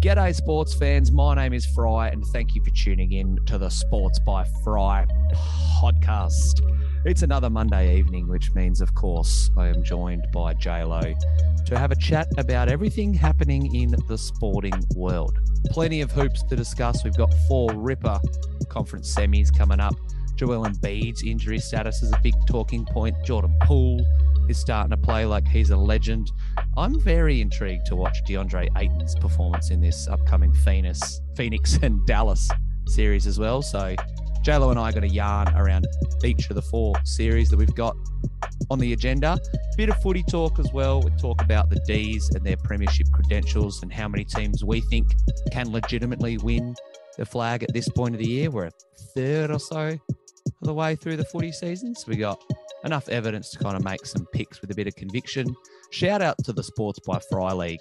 G'day, sports fans. My name is Fry, and thank you for tuning in to the Sports by Fry podcast. It's another Monday evening, which means, of course, I am joined by JLo to have a chat about everything happening in the sporting world. Plenty of hoops to discuss. We've got four Ripper conference semis coming up. Joel Embiid's injury status is a big talking point. Jordan Poole is starting to play like he's a legend. I'm very intrigued to watch DeAndre Ayton's performance in this upcoming Phoenix, Phoenix and Dallas series as well. So JLo and I are going to yarn around each of the four series that we've got on the agenda. Bit of footy talk as well. We talk about the D's and their premiership credentials and how many teams we think can legitimately win the flag at this point of the year. We're a third or so of the way through the footy season. So we got enough evidence to kind of make some picks with a bit of conviction. Shout out to the Sports by Fry League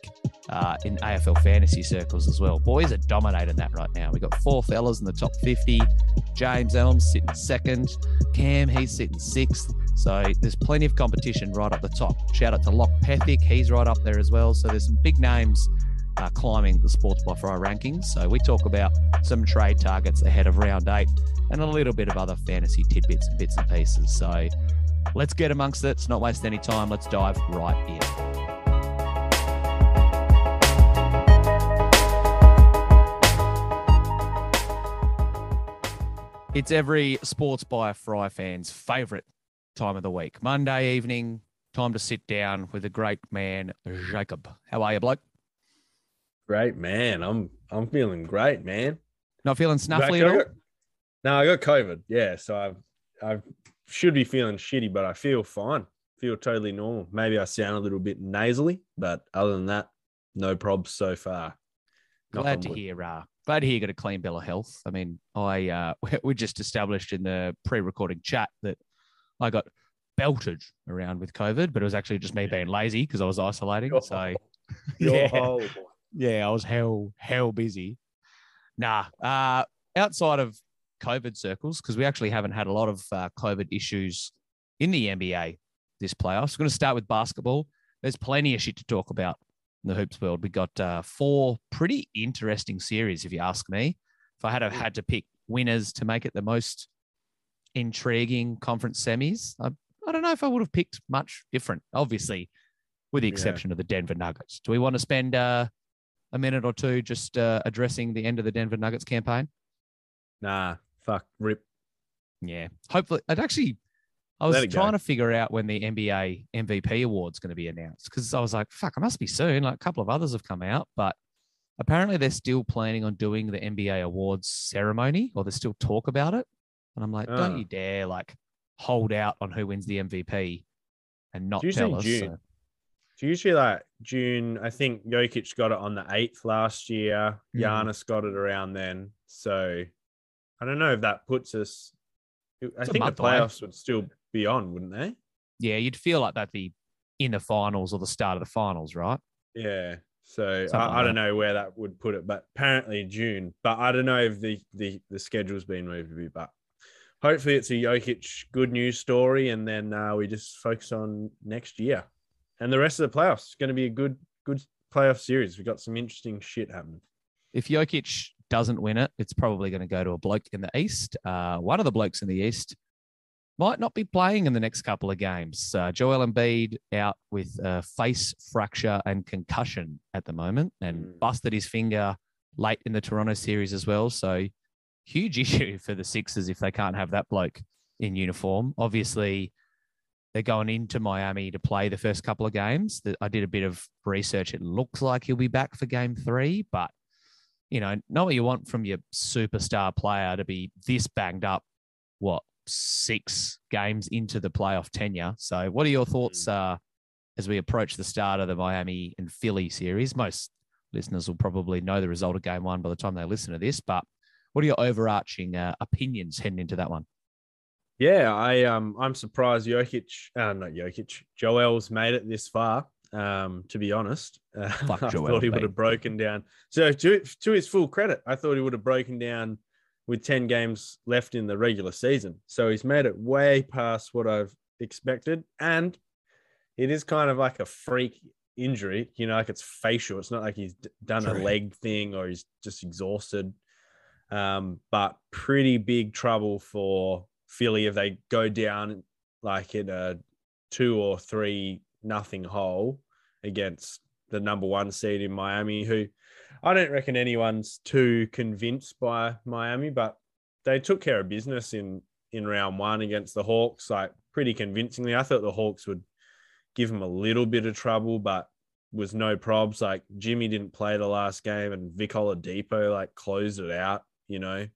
uh, in AFL fantasy circles as well. Boys are dominating that right now. We've got four fellas in the top 50. James Elms sitting second. Cam, he's sitting sixth. So there's plenty of competition right up the top. Shout out to Lock Pethick, he's right up there as well. So there's some big names uh, climbing the Sports by Fry rankings. So we talk about some trade targets ahead of round eight and a little bit of other fantasy tidbits and bits and pieces. So let's get amongst it. Let's not waste any time. Let's dive right in. It's every Sports by Fry fan's favourite time of the week. Monday evening, time to sit down with the great man, Jacob. How are you, bloke? Great man. I'm I'm feeling great, man. Not feeling snuffly at all? No, I got COVID. Yeah, so I've I should be feeling shitty, but I feel fine. Feel totally normal. Maybe I sound a little bit nasally, but other than that, no probs so far. Knock Glad to wood. hear. Uh, glad to hear you got a clean bill of health. I mean, I uh, we just established in the pre-recording chat that I got belted around with COVID, but it was actually just me being lazy because I was isolating. You're- So yeah, yeah, I was hell hell busy. Nah, uh, outside of COVID circles, because we actually haven't had a lot of uh, COVID issues in the NBA this playoffs. We're going to start with basketball. There's plenty of shit to talk about in the hoops world. We got uh, four pretty interesting series, if you ask me. If I had have had to pick winners to make it the most intriguing conference semis, I, I don't know if I would have picked much different. Obviously, with the Yeah. exception of the Denver Nuggets. Do we want to spend uh, a minute or two just uh, addressing the end of the Denver Nuggets campaign? Nah, fuck, rip. Yeah. Hopefully, I'd actually, I was it go. trying to figure out when the NBA MVP award's going to be announced because I was like, fuck, it must be soon. Like a couple of others have come out, but apparently they're still planning on doing the NBA awards ceremony or there's still talk about it. And I'm like, don't Ah. you dare like hold out on who wins the MVP and not tell us. June. So- It's usually like June. I think Jokic got it on the eighth last year. Mm. Giannis got it around then. So I don't know if that puts us. I It's think the month away. playoffs would still be on, wouldn't they? yeah, you'd feel like that'd be in the finals or the start of the finals, right? Yeah. So Something like I, I don't that. know where that would put it, but apparently June. But I don't know if the the, the schedule's been moved a bit. But hopefully it's a Jokic good news story, and then uh, we just focus on next year and the rest of the playoffs. It's going to be a good good playoff series. We've got some interesting shit happening. if Jokic doesn't win it, it's probably going to go to a bloke in the East. Uh, one of the blokes in the East might not be playing in the next couple of games. Uh, Joel Embiid out with a face fracture and concussion at the moment and Mm. busted his finger late in the Toronto series as well. So huge issue for the Sixers if they can't have that bloke in uniform. Obviously, they're going into Miami to play the first couple of games. I did a bit of research. It looks like he'll be back for game three, but you know, not what you want from your superstar player to be this banged up, what, six games into the playoff tenure. So, what are your thoughts uh, as we approach the start of the Miami and Philly series? Most listeners will probably know the result of game one by the time they listen to this, but what are your overarching uh, opinions heading into that one? Yeah, I um I'm surprised Jokic, uh, not Jokic, Joel's made it this far. Um, to be honest, uh, Fuck I Joel thought he Embiid. would have broken down. So to to his full credit, I thought he would have broken down with ten games left in the regular season. So he's made it way past what I've expected, and it is kind of like a freak injury. You know, like it's facial. It's not like he's done True. a leg thing or he's just exhausted. Um, but pretty big trouble for Philly if they go down like in a two or three nothing hole against the number one seed in Miami, who I don't reckon anyone's too convinced by Miami, but they took care of business in in round one against the Hawks, like pretty convincingly. I thought the Hawks would give them a little bit of trouble, but was no probs. Like Jimmy didn't play the last game, and Vic Oladipo like closed it out. You know,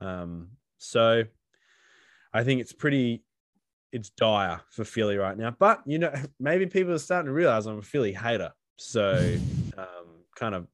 um, so I think it's pretty. It's dire for Philly right now, but you know, maybe people are starting to realize I'm a Philly hater. So, um, kind of,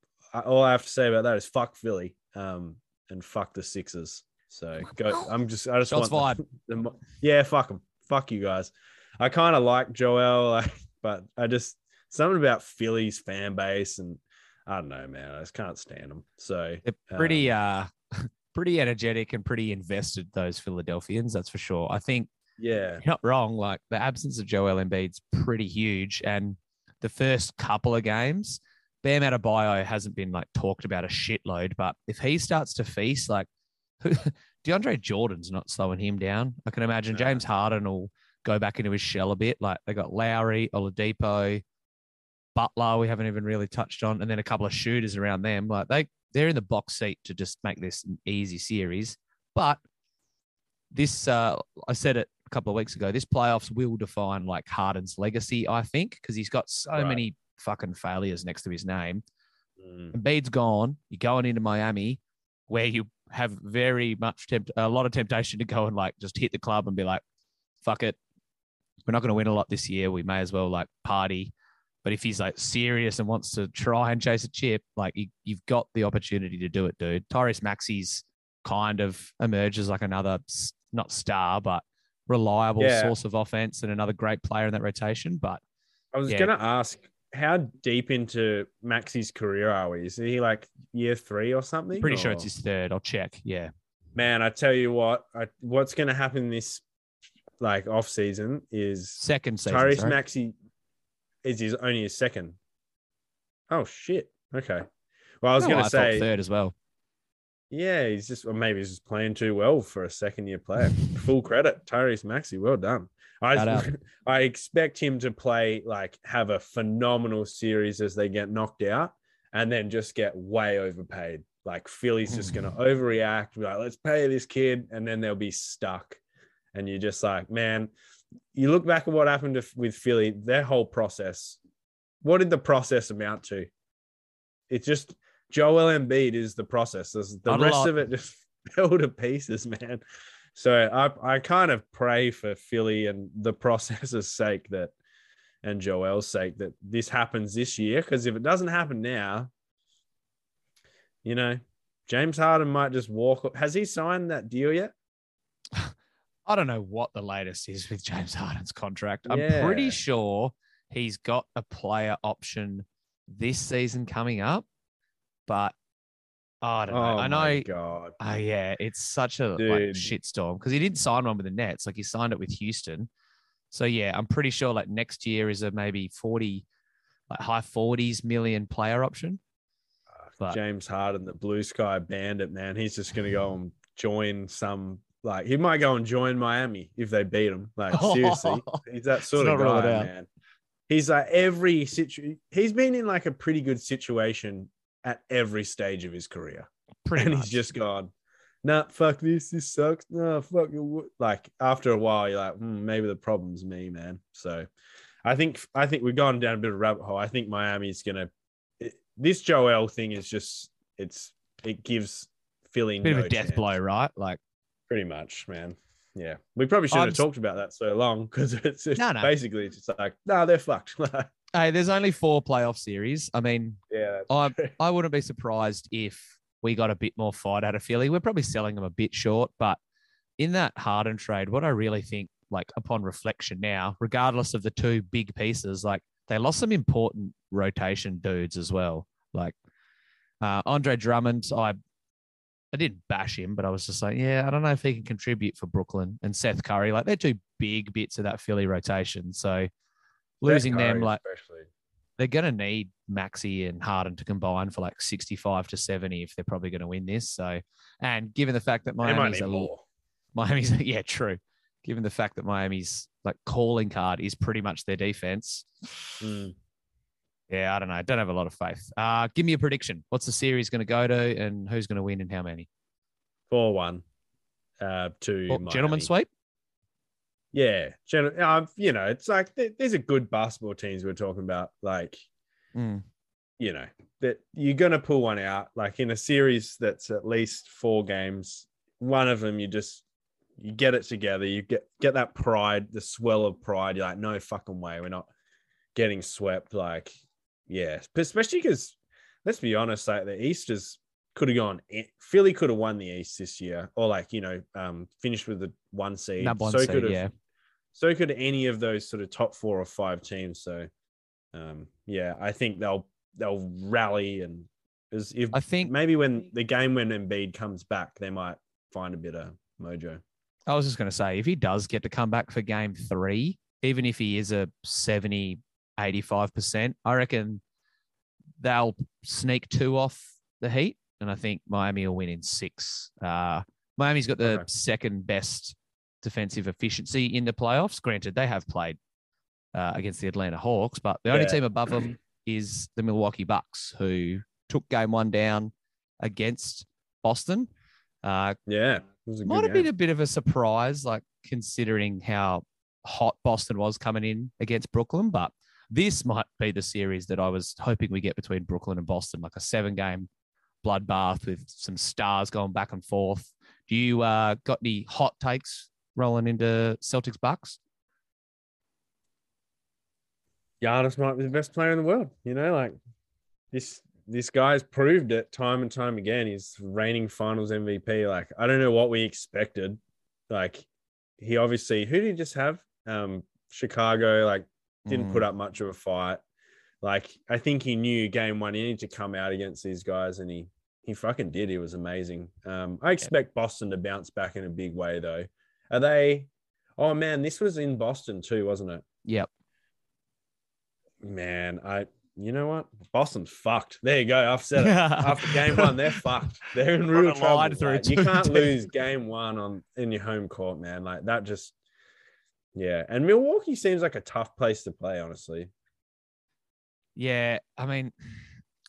all I have to say about that is fuck Philly, um, and fuck the Sixers. So go. I'm just. I just Shots want the- the- yeah, fuck them. Fuck you guys. I kind of like Joel, like, but I just something about Philly's fan base, and I don't know, man. I just can't stand them. So They're pretty um, uh pretty energetic and pretty invested, those Philadelphians, that's for sure. I think yeah, you're not wrong. Like the absence of Joel Embiid's pretty huge. And the first couple of games, Bam Adebayo hasn't been like talked about a shitload, but if he starts to feast, like DeAndre Jordan's not slowing him down. I can imagine No. James Harden will go back into his shell a bit. Like they got Lowry, Oladipo, Butler, we haven't even really touched on, and then a couple of shooters around them. Like they they're in the box seat to just make this an easy series. But this uh I said it a couple of weeks ago, this playoffs will define like Harden's legacy, I think, because he's got so Right. many fucking failures next to his name. Mm, Embiid's gone. You're going into Miami, where you have very much tempt a lot of temptation to go and like just hit the club and be like, "Fuck it, we're not going to win a lot this year. We may as well like party." But if he's like serious and wants to try and chase a chip, like you, you've got the opportunity to do it, dude. Tyrese Maxey's kind of emerges like another not star, but reliable Yeah. source of offense and another great player in that rotation. But I was Yeah. gonna ask, how deep into Maxey's career are we? Is he like year three or something? pretty sure it's his third. I'll check. Yeah. man. I tell you what, I, what's gonna happen this like off season is Second season. Tyrese sorry. Maxey is his only his second. Oh shit. Okay. Well, I was Oh, gonna say, third as well. Yeah, he's just or maybe he's just playing too well for a second year player. Full credit, Tyrese Maxey. Well done. I. I expect him to play like have a phenomenal series as they get knocked out, and then just get way overpaid. Like Philly's just gonna hmm. overreact, be like, let's pay this kid, and then they'll be stuck. And you're just like, man, you look back at what happened to, with Philly, their whole process. What did the process amount to? It's just Joel Embiid is the process. There's- The Not rest of it just fell to pieces, man. So I I kind of pray for Philly and the process's sake that and Joel's sake that this happens this year. Because if it doesn't happen now, you know, James Harden might just walk. Has he signed that deal yet? I don't know what the latest is with James Harden's contract. I'm Yeah. pretty sure he's got a player option this season coming up, but I don't know. Oh I know. Oh my God. Oh yeah, it's such a like Dude. shitstorm because he didn't sign one with the Nets. Like he signed it with Houston. So yeah, I'm pretty sure like next year is a maybe 40, like high 40s million player option. But James Harden, the blue sky bandit, man. He's just gonna go and join some like he might go and join Miami if they beat him. Like seriously, he's that sort of not rule it guy, man. He's like every situation. He's been in like a pretty good situation at every stage of his career, pretty and much. he's just gone. Nah, fuck this. This sucks. Nah, fuck it. Like after a while, you're like, hmm, maybe the problem's me, man. So, I think I think we've gone down a bit of a rabbit hole. I think Miami's gonna. it- this Joel thing is just it's it gives Philly bit no of a death chance. blow, right? Like Pretty much, man. Yeah, we probably shouldn't I'm have talked about that so long because it's just No, no. basically it's just like, no, they're fucked. hey, there's only four playoff series. I mean, yeah, I true. I wouldn't be surprised if we got a bit more fight out of Philly. We're probably selling them a bit short, but in that Harden trade, what I really think, like upon reflection now, regardless of the two big pieces, like they lost some important rotation dudes as well. Like uh, Andre Drummond, I I didn't bash him, but I was just like, yeah, I don't know if he can contribute for Brooklyn and Seth Curry. Like they're two big bits of that Philly rotation. So losing them, like especially. they're going to need Maxey and Harden to combine for like 65 to 70 if they're probably going to win this. So, and given the fact that Miami's a, more. Miami's yeah, true. Given the fact that Miami's like calling card is pretty much their defense. Mm. Yeah, I don't know. I don't have a lot of faith. Uh, give me a prediction. What's the series going to go to, and who's going to win, and how many? Four one. Uh, to Well, gentlemen sweep. Yeah, gen- um, you know, it's like th- these are good basketball teams we're talking about. Like, Mm. you know, that you're gonna pull one out. Like in a series that's at least four games, one of them you just you get it together. You get get that pride, the swell of pride. You're like, no fucking way, we're not getting swept. Like, yeah, especially because let's be honest, like the East is could have gone. Philly could have won the East this year, or like you know, um, finished with the one seed. Number one so seed, could have yeah. So could any of those sort of top four or five teams. So, um, yeah, I think they'll they'll rally and as if I think maybe when the game when Embiid comes back, they might find a bit of mojo. I was just going to say, if he does get to come back for game three, even if he is a 70, 85%, I reckon they'll sneak two off the Heat. And I think Miami will win in six. Uh, Miami's got the Okay. second best defensive efficiency in the playoffs. Granted, they have played uh, against the Atlanta Hawks, but the only team above them is the Milwaukee Bucks, who took game one down against Boston. Uh, Yeah, was a might good have been a bit of a surprise, like considering how hot Boston was coming in against Brooklyn. But this might be the series that I was hoping we get between Brooklyn and Boston, like a seven game bloodbath with some stars going back and forth. Do you uh, got any hot takes rolling into Celtics Bucks? Giannis might be the best player in the world. You know, like this this guy's proved it time and time again. He's reigning Finals MVP. Like I don't know what we expected. Like he obviously who did he just have? Um, Chicago. Like didn't Mm. put up much of a fight. Like I think he knew game one he needed to come out against these guys, and he he fucking did. He was amazing. Um, I expect Boston to bounce back in a big way though. Are they? Oh man, this was in Boston too, wasn't it? Yep. Man, I you know what? Boston's fucked. There you go. I've said it. After game one, they're fucked. They're in real trouble. through you can't lose game one on in your home court, man. Like that just yeah. And Milwaukee seems like a tough place to play, honestly. Yeah, I mean,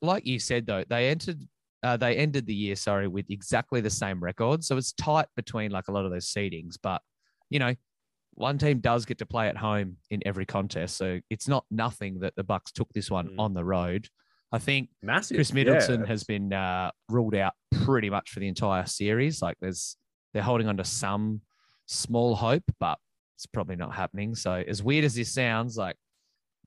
like you said though, they entered, uh, they ended the year, sorry, with exactly the same record. So it's tight between like a lot of those seedings, but you know, one team does get to play at home in every contest, so it's not nothing that the Bucks took this one Mm. on the road. I think Massive. Khris yeah. Middleton has been uh, ruled out pretty much for the entire series. Like there's they're holding on to some small hope, but it's probably not happening. So as weird as this sounds, like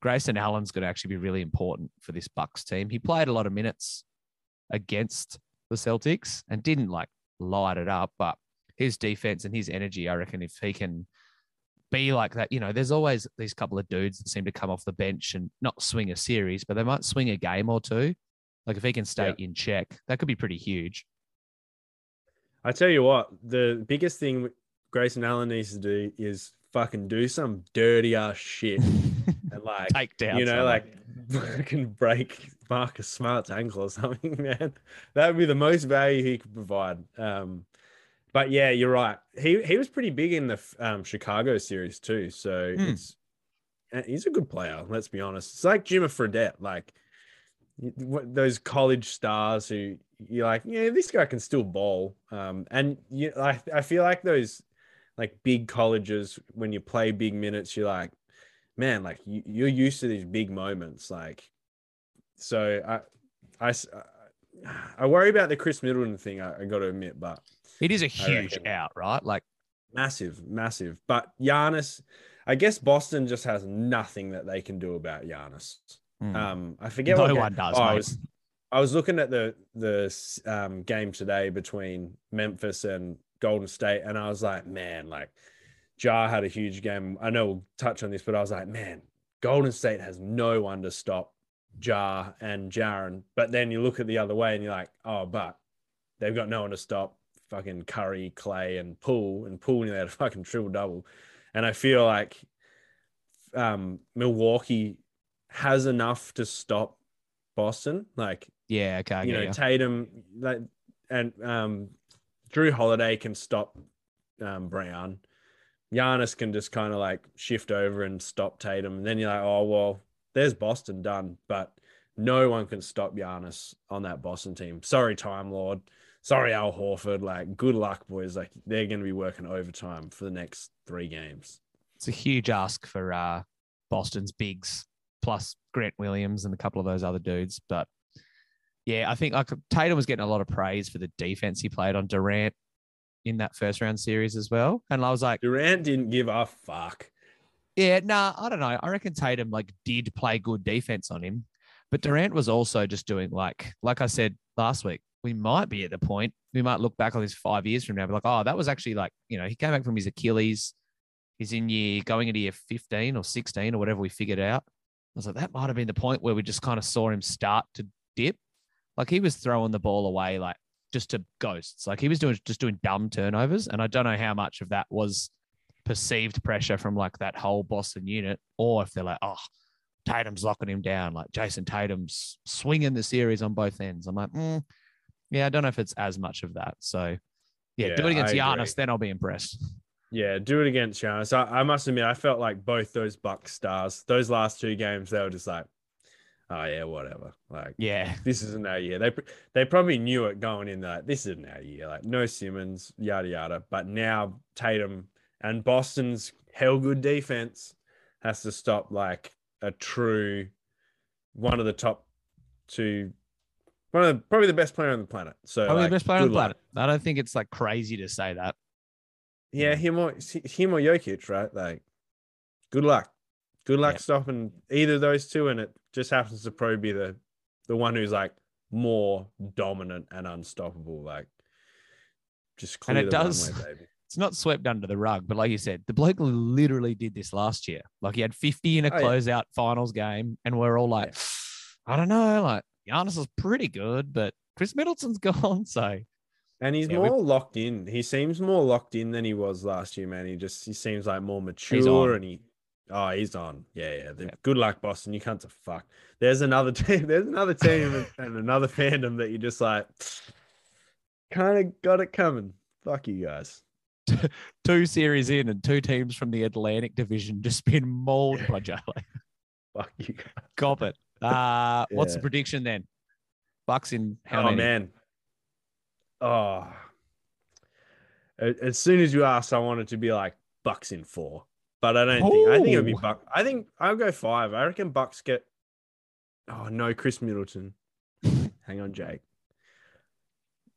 Grayson Allen's going to actually be really important for this Bucks team. He played a lot of minutes against the Celtics and didn't like light it up, but his defense and his energy, I reckon, if he can be like that, you know, there's always these couple of dudes that seem to come off the bench and not swing a series, but they might swing a game or two. Like if he can stay in check, that could be pretty huge. I tell you what, the biggest thing Grayson Allen needs to do is fucking do some dirty ass shit and like Take down, you know, like fucking break Marcus Smart's ankle or something, man. That would be the most value he could provide. Um, but yeah, you're right. He he was pretty big in the um, Chicago series too. So Hmm. it's he's a good player. Let's be honest. It's like Jimmer Fredette, like those college stars who you're like, yeah, this guy can still bowl. Um, and you, I I feel like those like big colleges when you play big minutes, you're like, man, like you, you're used to these big moments, like. So I, I, I worry about the Khris Middleton thing. I, I got to admit, but It is a huge out, right? Like massive, massive. But Giannis, I guess Boston just has nothing that they can do about Giannis. mm, Um, I forget no what one does. Oh, I was, I was looking at the the um, game today between Memphis and Golden State, and I was like, man, like Ja had a huge game. I know we'll touch on this, but I was like, man, Golden State has no one to stop Ja and Jaren. But then you look at the other way, and you're like, oh, but they've got no one to stop fucking Curry, Klay, and Poole, and Poole nearly had a fucking triple double. And I feel like um, Milwaukee has enough to stop Boston. Like Yeah, okay. You know, ya. Tatum like and um Jrue Holiday can stop um Brown. Giannis can just kind of like shift over and stop Tatum. And then you're like, oh well, there's Boston done, but no one can stop Giannis on that Boston team. Sorry, Time Lord. Sorry, Al Horford. Like, good luck, boys. Like, they're going to be working overtime for the next three games. it's a huge ask for uh, Boston's bigs plus Grant Williams and a couple of those other dudes. But yeah, I think like Tatum was getting a lot of praise for the defense he played on Durant in that first round series as well. And I was like, Durant didn't give a fuck. yeah, nah, I don't know. I reckon Tatum like did play good defense on him, but Durant was also just doing like, like I said last week, we might be at the point we might look back on this five years from now, be like, oh, that was actually like, you know, he came back from his Achilles. He's in year going into year 15 or 16 or whatever we figured out. I was like, that might have been the point where we just kind of saw him start to dip. Like he was throwing the ball away like just to ghosts. Like he was doing just doing dumb turnovers. And I don't know how much of that was perceived pressure from like that whole Boston unit, or if they're like, oh, Tatum's locking him down, like Jayson Tatum's swinging the series on both ends. I'm like, mm, yeah, I don't know if it's as much of that. So, yeah, do it against I Giannis, agree. then I'll be impressed. Yeah, do it against Giannis. I, I must admit, I felt like both those Bucks stars, those last two games, they were just like, oh, yeah, whatever. Like, Yeah, this isn't our year. They they probably knew it going in that this isn't our year. Like no Simmons, yada yada. But now Tatum and Boston's hell good defense has to stop like a true one of the top two, one of the, probably the best player on the planet. So probably like, the best player on the luck. planet. I don't think it's like crazy to say that. Yeah, him or him or Jokic, right? Like, good luck. Good luck Yeah. stopping either of those two, and it just happens to probably be the the one who's like more dominant and unstoppable. Like, just clear And it does- runway, baby. It's not swept under the rug, but like you said, the bloke literally did this last year. Like he had 50 in a Oh, yeah. closeout finals game, and we're all like, I don't know, like Giannis is pretty good, but Khris Middleton's gone. So And he's Yeah, we- more locked in. He seems more locked in than he was last year, man. He just he seems like more mature and he oh he's on. Yeah, yeah. Yeah. Good luck, Boston. You can't fuck. There's another team. There's another team and- another fandom that you just like kind of got it coming. Fuck you guys. two series in and two teams from the Atlantic Division just been mauled by Jalen. Fuck you guys. Cop it. Uh, What's the prediction then? Bucks in how many? oh many? man. Oh. As soon as you asked, I wanted to be like Bucks in four, but I don't think. I think it'll be. Buck. I think I'll go five. I reckon Bucks get. Oh no, Khris Middleton. Hang on, Jake.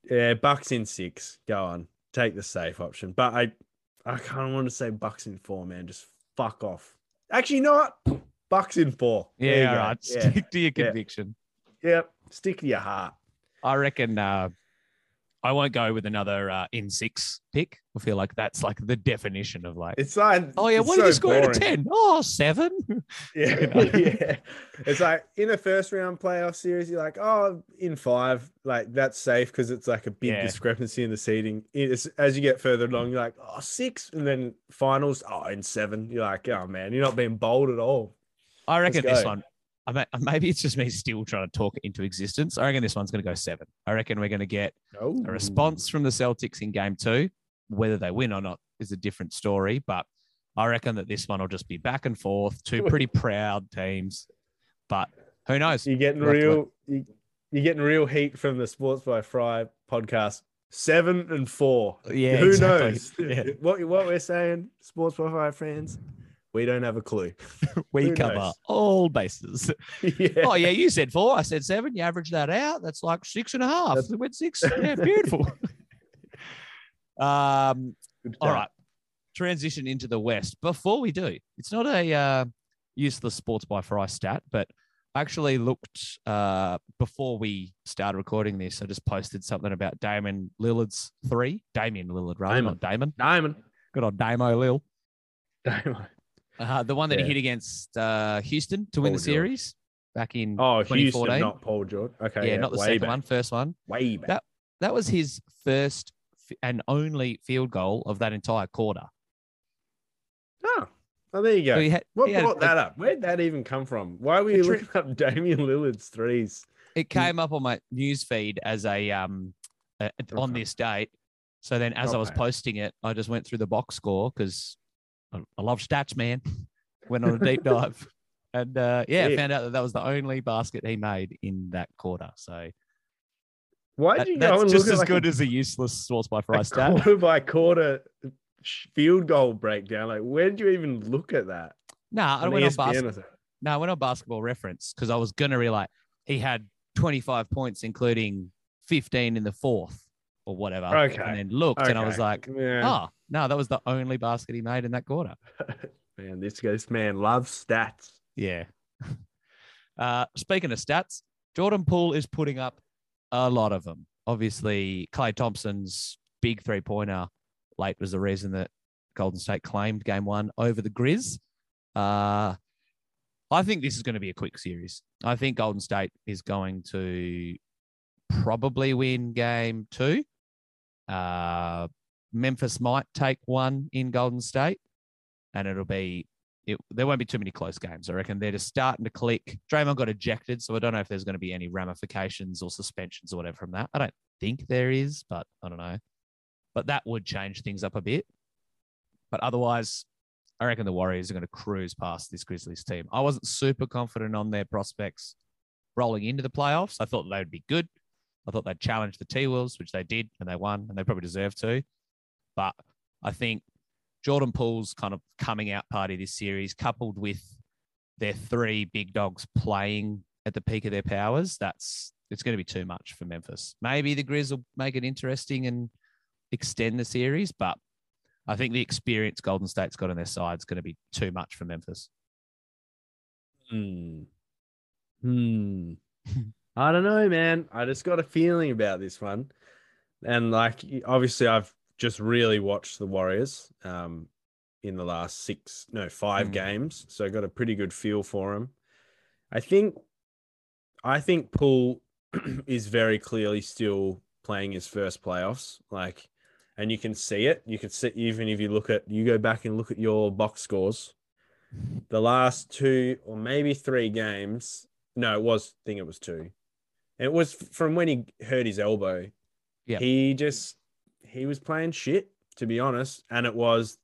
Yeah, Bucks in six. Go on, take the safe option. But I, I kind of want to say Bucks in four, man. Just fuck off. Actually, not? Bucks in four. Yeah, all go. right. Yeah. Stick to your conviction. Yep. Stick to your heart. I reckon uh, I won't go with another uh, in six pick. I feel like that's like the definition of like, It's like oh yeah, what did you score out of ten? Oh, seven. Yeah, You know? yeah. It's like in a first round playoff series, you're like, oh, in five, like that's safe because it's like a big Yeah. discrepancy in the seeding. It's, as you get further along, you're like, oh, six, and then finals, oh, in seven, you're like, oh man, you're not being bold at all. I reckon this one. I may, maybe it's just me still trying to talk into existence. I reckon this one's going to go seven. I reckon we're going to get a response from the Celtics in game two. Whether they win or not is a different story, but I reckon that this one will just be back and forth. Two pretty proud teams, but who knows? You're getting real, you, you're getting real heat from the Sports by Fry podcast. Seven and four. Yeah, Who exactly. knows? Yeah. What what we're saying, Sports by Fry fans, we don't have a clue. We who cover knows? all bases. yeah. Oh yeah, you said four. I said seven. You average that out. That's like six and a half. That's- It went six. Yeah, beautiful. um, all right. Transition into the West. Before we do, it's not a uh, useless sports by Fry stat, but I actually looked uh, before we started recording this. I just posted something about Damon Lillard's three. Damian Lillard, rather, Damon. not Damon. Diamond. Good old Damo Lil. Diamond. Uh, the one that Yeah. he hit against uh, Houston to win the George. series back in Oh, Houston, 2014. not Paul George. Okay, yeah, not the second back. one, first one. Way back. That- That was his first and only field goal of that entire quarter. Oh, Oh, there you go. So he had- what he brought a- that up? Where'd that even come from? Why were A you looking up Damian Lillard's threes? It came up on my news feed as a um on Okay. this date. So then, as I was posting it, I just went through the box score because I, love stats, man. went on a deep dive, and uh, yeah, Sick. found out that that was the only basket he made in that quarter. So Why did you go and just look as like good a, as a useless sports by fry stat. quarter by quarter field goal breakdown? Like, where did you even look at that? Nah, I went on basketball. No, I went on basketball reference because I was gonna realize he had 25 points, including 15 in the fourth or whatever. Okay. And then looked, and I was like, yeah. oh no, that was the only basket he made in that quarter. man, this this man loves stats. Yeah. Uh, speaking of stats, Jordan Poole is putting up a lot of them. Obviously, Klay Thompson's big three pointer late was the reason that Golden State claimed game one over the Grizz. Uh, I think this is going to be a quick series. I think Golden State is going to probably win game two. Uh, Memphis might take one in Golden State, and it'll be it, there won't be too many close games. I reckon they're just starting to click. Draymond got ejected, so I don't know if there's going to be any ramifications or suspensions or whatever from that. I don't think there is, but I don't know. But that would change things up a bit. But otherwise, I reckon the Warriors are going to cruise past this Grizzlies team. I wasn't super confident on their prospects rolling into the playoffs. I thought they would be good. I thought they'd challenge the T Wolves, which they did, and they won, and they probably deserved to. But I think Jordan Poole's kind of coming out party this series, coupled with their three big dogs playing at the peak of their powers, that's it's going to be too much for Memphis. Maybe the Grizz will make it interesting and extend the series, but I think the experience Golden State's got on their side is going to be too much for Memphis. Hmm. Hmm. I don't know, man. I just got a feeling about this one. And like obviously I've just really watched the Warriors um in the last 6 no 5 Mm. games, so I got a pretty good feel for them. I think I think Poole is very clearly still playing his first playoffs like and you can see it. You can see even if you look at you go back and look at your box scores the last two or maybe three games. No, it was. I think it was two. It was from when he hurt his elbow. Yeah. He just he was playing shit, to be honest. And it was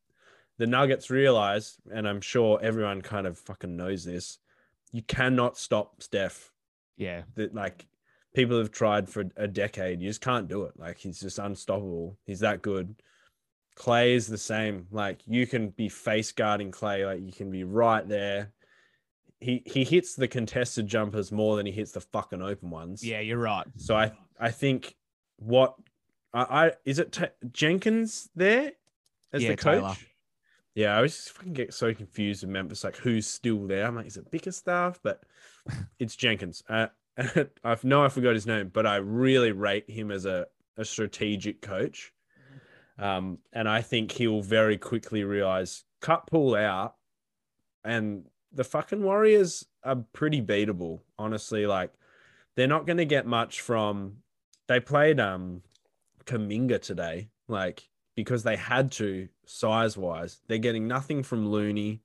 the Nuggets realized, and I'm sure everyone kind of fucking knows this. You cannot stop Steph. Yeah, That like people have tried for a decade. You just can't do it. Like he's just unstoppable. He's that good. Klay is the same. Like you can be face guarding Klay, like you can be right there. He he hits the contested jumpers more than he hits the fucking open ones. yeah, you're right. So I I think what I, I is it T- Jenkins there as Yeah, the coach? Taylor. Yeah, I always just fucking get so confused with Memphis, like who's still there. I'm like, is it Bickerstaff? But it's Jenkins. Uh, I know I forgot his name, but I really rate him as a, a strategic coach. Um, and I think he'll very quickly realize cut Poole out, and the fucking Warriors are pretty beatable. Honestly, like they're not going to get much from. They played um, Kuminga today, like because they had to size wise. They're getting nothing from Looney.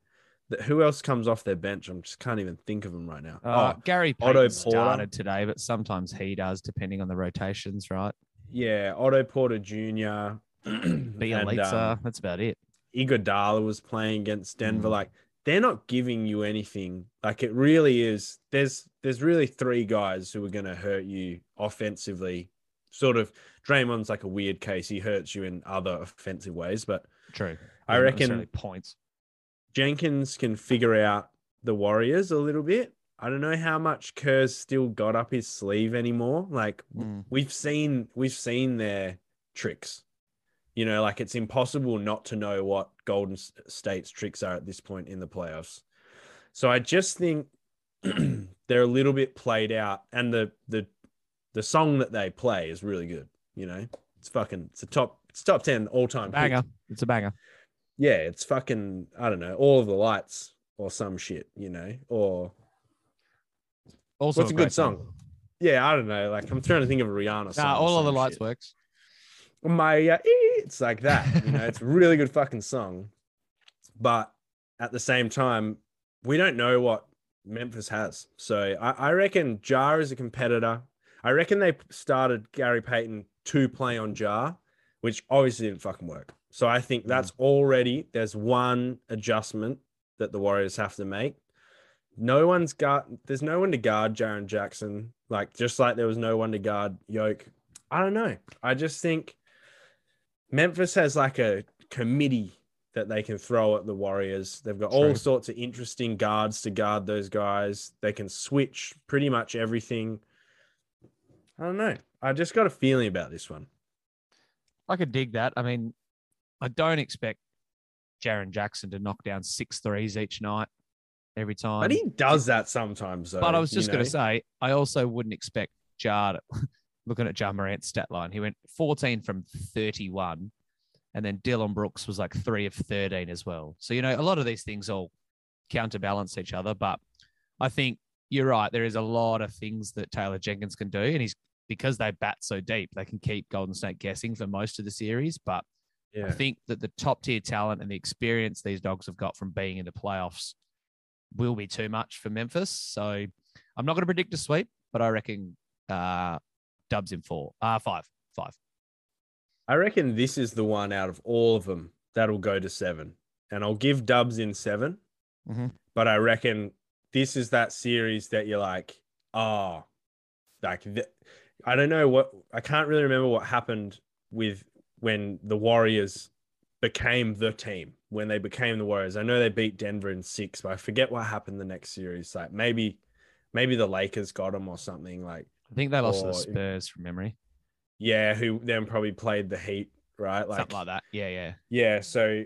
That who else comes off their bench? I'm just can't even think of them right now. Uh, oh, Gary Otto Payton Porter. started today, but sometimes he does, depending on the rotations, right? yeah, Otto Porter Jr. and, Bjelica, um, that's about it. Iguodala was playing against Denver. Mm. Like they're not giving you anything. Like it really is. There's there's really three guys who are going to hurt you offensively. Sort of Draymond's like a weird case. He hurts you in other offensive ways, but True. I Yeah, reckon points. Jenkins can figure out the Warriors a little bit. I don't know how much Kerr's still got up his sleeve anymore. Like Mm. we've seen we've seen their tricks. You know, like it's impossible not to know what Golden State's tricks are at this point in the playoffs. So I just think they're a little bit played out and the the the song that they play is really good, you know. It's fucking it's a top it's top 10 all-time hit. Banger. It's a banger. Yeah, it's fucking I don't know, all of the lights or some shit, you know, or Also, what's a great good song? Yeah, I don't know. Like I'm trying to think of a Rihanna song. Nah, all of the some lights shit. works. My uh, it's like that. You know, it's a really good fucking song. But at the same time, we don't know what Memphis has. So I, I reckon Ja is a competitor. I reckon they started Gary Payton to play on Ja, which obviously didn't fucking work. So I think that's already there's one adjustment that the Warriors have to make. No one's got there's no one to guard Jaren Jackson. Like just like there was no one to guard Yoke. I don't know. I just think Memphis has like a committee that they can throw at the Warriors. They've got all sorts of interesting guards to guard those guys. They can switch pretty much everything. I don't know. I just got a feeling about this one. I could dig that. I mean, I don't expect Jaren Jackson to knock down six threes each night, every time. But he does that sometimes, though. But I was you just going to say, I also wouldn't expect Ja. Looking at Ja Morant's stat line, he went 14 from 31, and then Dillon Brooks was like three of 13 as well. So you know, a lot of these things all counterbalance each other. But I think you're right. There is a lot of things that Taylor Jenkins can do, and he's because they bat so deep, they can keep Golden State guessing for most of the series. But yeah. I think that the top tier talent and the experience these dogs have got from being in the playoffs will be too much for Memphis. So I'm not going to predict a sweep, but I reckon uh, Dubs in four, uh, five, five. I reckon this is the one out of all of them that'll go to seven. And I'll give Dubs in 7 Mhm. But I reckon this is that series that you're like, oh, like, th- I don't know what, I can't really remember what happened with when the Warriors became the team, when they became the Warriors. I know they beat Denver in six, but I forget what happened the next series. Like maybe, maybe the Lakers got them or something. Like, I think they lost to the Spurs from memory, yeah, who then probably played the Heat, right? Like, something like that. Yeah, yeah. Yeah, so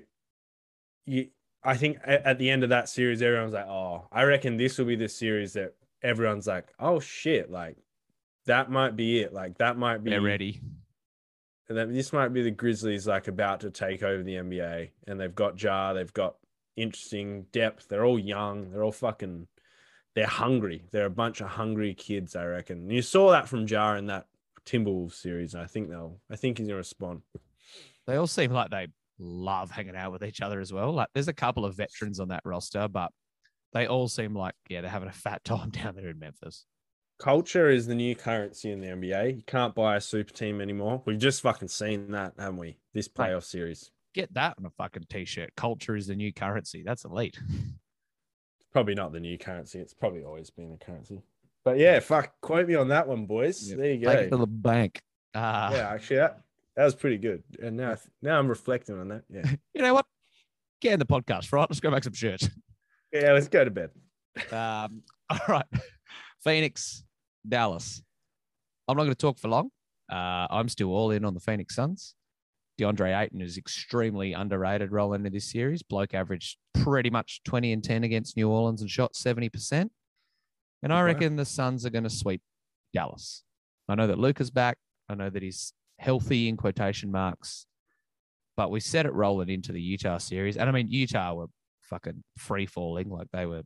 you, I think at, at the end of that series, everyone's like, "Oh, I reckon this will be the series that everyone's like, oh shit, like that might be it. Like that might be They're ready. And that this might be the Grizzlies like about to take over the NBA, and they've got Ja, they've got interesting depth. They're all young. They're all fucking. They're hungry. They're a bunch of hungry kids. I reckon. And you saw that from Ja in that Timberwolves series. I think they'll. I think he's gonna respond. They all seem like they love hanging out with each other as well. Like there's a couple of veterans on that roster, but they all seem like yeah they're having a fat time down there in Memphis. Culture is the new currency in the NBA. You can't buy a super team anymore. We've just fucking seen that, haven't we? This playoff series. Get that on a fucking t-shirt. Culture is the new currency. That's elite. Probably not the new currency. It's probably always been a currency. But yeah, fuck. Quote me on that one, boys. Yep. There you Take it to go. the bank. Uh, Yeah, actually, that, that was pretty good. And now, now I'm reflecting on that. Yeah, You know what? Get in the podcast, right? Let's go make some shirts. yeah. Let's go to bed. Um, all right. Phoenix, Dallas. I'm not going to talk for long. Uh, I'm still all in on the Phoenix Suns. DeAndre Ayton is extremely underrated rolling into this series. Bloke averaged pretty much 20 and 10 against New Orleans and shot 70%. And I reckon the Suns are going to sweep Dallas. I know that Luka's back. I know that he's healthy in quotation marks. But we set it rolling into the Utah series. And I mean, Utah were fucking free falling. Like they were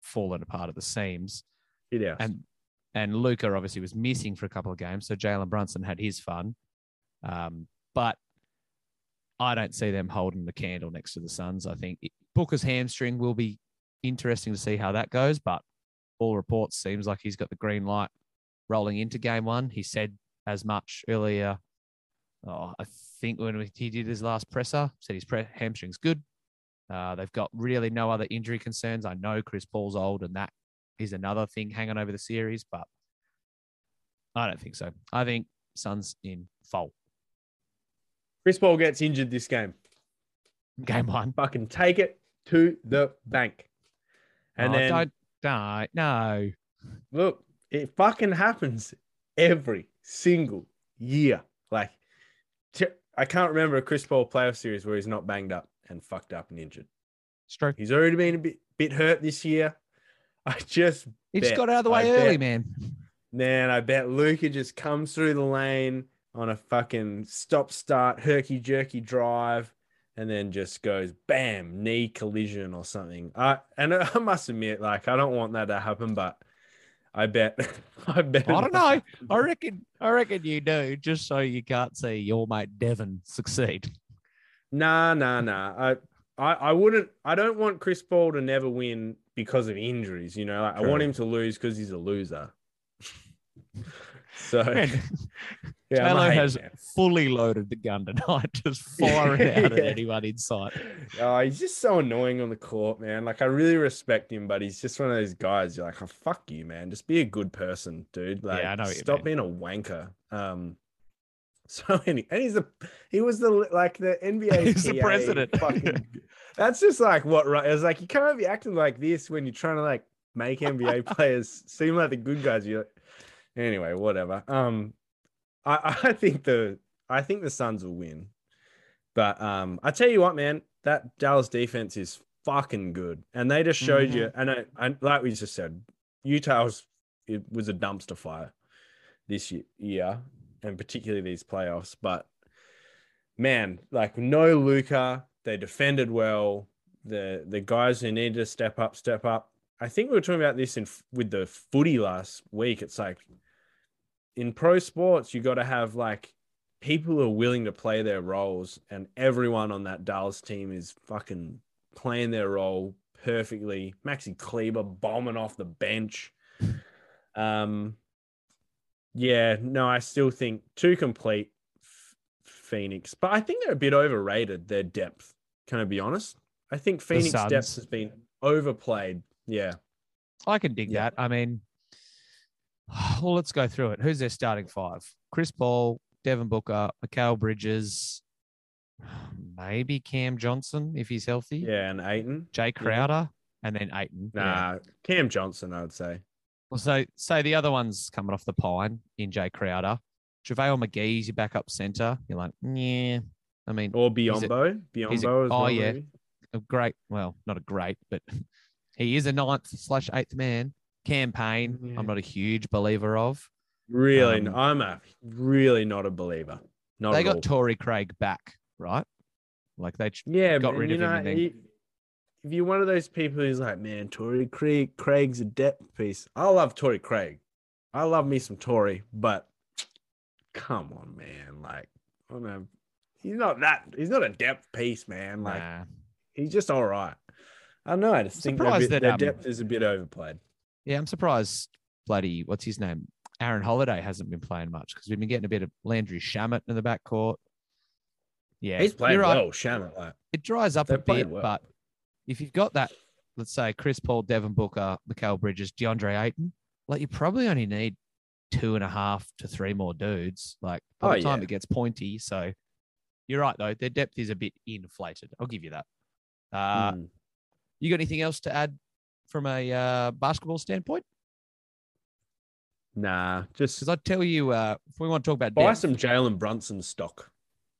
falling apart at the seams. Is. And and Luca obviously was missing for a couple of games, so Jalen Brunson had his fun. Um, but I don't see them holding the candle next to the Suns. I think Booker's hamstring will be interesting to see how that goes, but all reports seems like he's got the green light rolling into game one. He said as much earlier. Oh, I think when he did his last presser, said his pre- hamstring's good. Uh, they've got really no other injury concerns. I know Chris Paul's old, and that is another thing hanging over the series, but I don't think so. I think Suns in full Chris Paul gets injured this game. game one. Fucking take it to the bank. And Oh, then don't die. No. look, it fucking happens every single year. Like, t- I can't remember a Chris Paul playoff series where he's not banged up and fucked up and injured. True. He's already been a bit, bit hurt this year. I just, He just got out of the I way early, bet. man. man, I bet Luka just comes through the lane on a fucking stop start, herky jerky drive, and then just goes bam, knee collision or something. I and I must admit, like, I don't want that to happen, but I bet, I bet. I don't know. I reckon I reckon you do, just so you can't see your mate Devin succeed. Nah, nah, nah. I I, I wouldn't. I don't want Chris Paul to never win because of injuries. You know, like, I want him to lose because he's a loser. so yeah, Taylor has man. fully loaded the gun tonight, just firing out at anyone in sight. Oh, he's just so annoying on the court, man. Like I really respect him, but he's just one of those guys. You're like, oh fuck you, man. Just be a good person, dude. Like, I know stop being a wanker. Um, so any, and he's the he was the like the NBA. He's the president. Fucking, that's just like what right. It's like you can't be acting like this when you're trying to like make NBA players seem like the good guys. You're like, anyway, whatever. Um, I I think the I think the Suns will win. But um, I tell you what, man, that Dallas defense is fucking good, and they just showed you. And I, I, like we just said, Utah's it was a dumpster fire this year, and particularly these playoffs. But man, like no Luka, they defended well. The the guys who needed to step up, step up. I think we were talking about this in with the footy last week. It's like in pro sports, you got to have like people who are willing to play their roles, and everyone on that Dallas team is fucking playing their role perfectly. Maxi Kleber bombing off the bench. Um, yeah, no, I still think too complete F- Phoenix, but I think they're a bit overrated. Their depth, can I be honest? I think Phoenix depth has been overplayed. Yeah, I can dig Yeah. that. I mean, well, let's go through it. Who's their starting five? Chris Paul, Devin Booker, Mikal Bridges, maybe Cam Johnson if he's healthy. yeah, and Ayton. Jae Crowder, and then Ayton. Yeah. Nah, Cam Johnson, I would say. Well, so say the other one's coming off the pine in Jae Crowder. JaVale McGee's your backup center. You're like, yeah. I mean, Or a- Biyombo. Biyombo he's a- as oh, well. yeah. maybe. a great, well, not a great, but he is a ninth slash eighth man. Campaign, Yeah. I'm not a huge believer of. Really, Um, I'm a really not a believer. Not they got all. Torrey Craig back, right? Like they, Yeah, got rid of him know, and he- if you're one of those people who's like, man, Torrey Craig, Craig's a depth piece. I love Torrey Craig. I love me some Torrey, but come on, man. Like, I don't know. He's not that. He's not a depth piece, man. Like, nah. he's just all right. I don't know. I just think their, surprised bit, that, their um, depth is a bit overplayed. Yeah, I'm surprised. Bloody, what's his name? Aaron Holiday hasn't been playing much because we've been getting a bit of Landry Shamet in the backcourt. Yeah, He's playing right. well, Shannon. Like, It dries up a bit, well. but if you've got that, let's say Chris Paul, Devin Booker, Mikal Bridges, DeAndre Ayton, like you probably only need two and a half to three more dudes. Like by Oh, the time yeah. it gets pointy, so you're right though. Their depth is a bit inflated. I'll give you that. Uh, mm. You got anything else to add from a uh, basketball standpoint? nah, just Because I tell you, uh, if we want to talk about buy depth, some Jalen Brunson stock.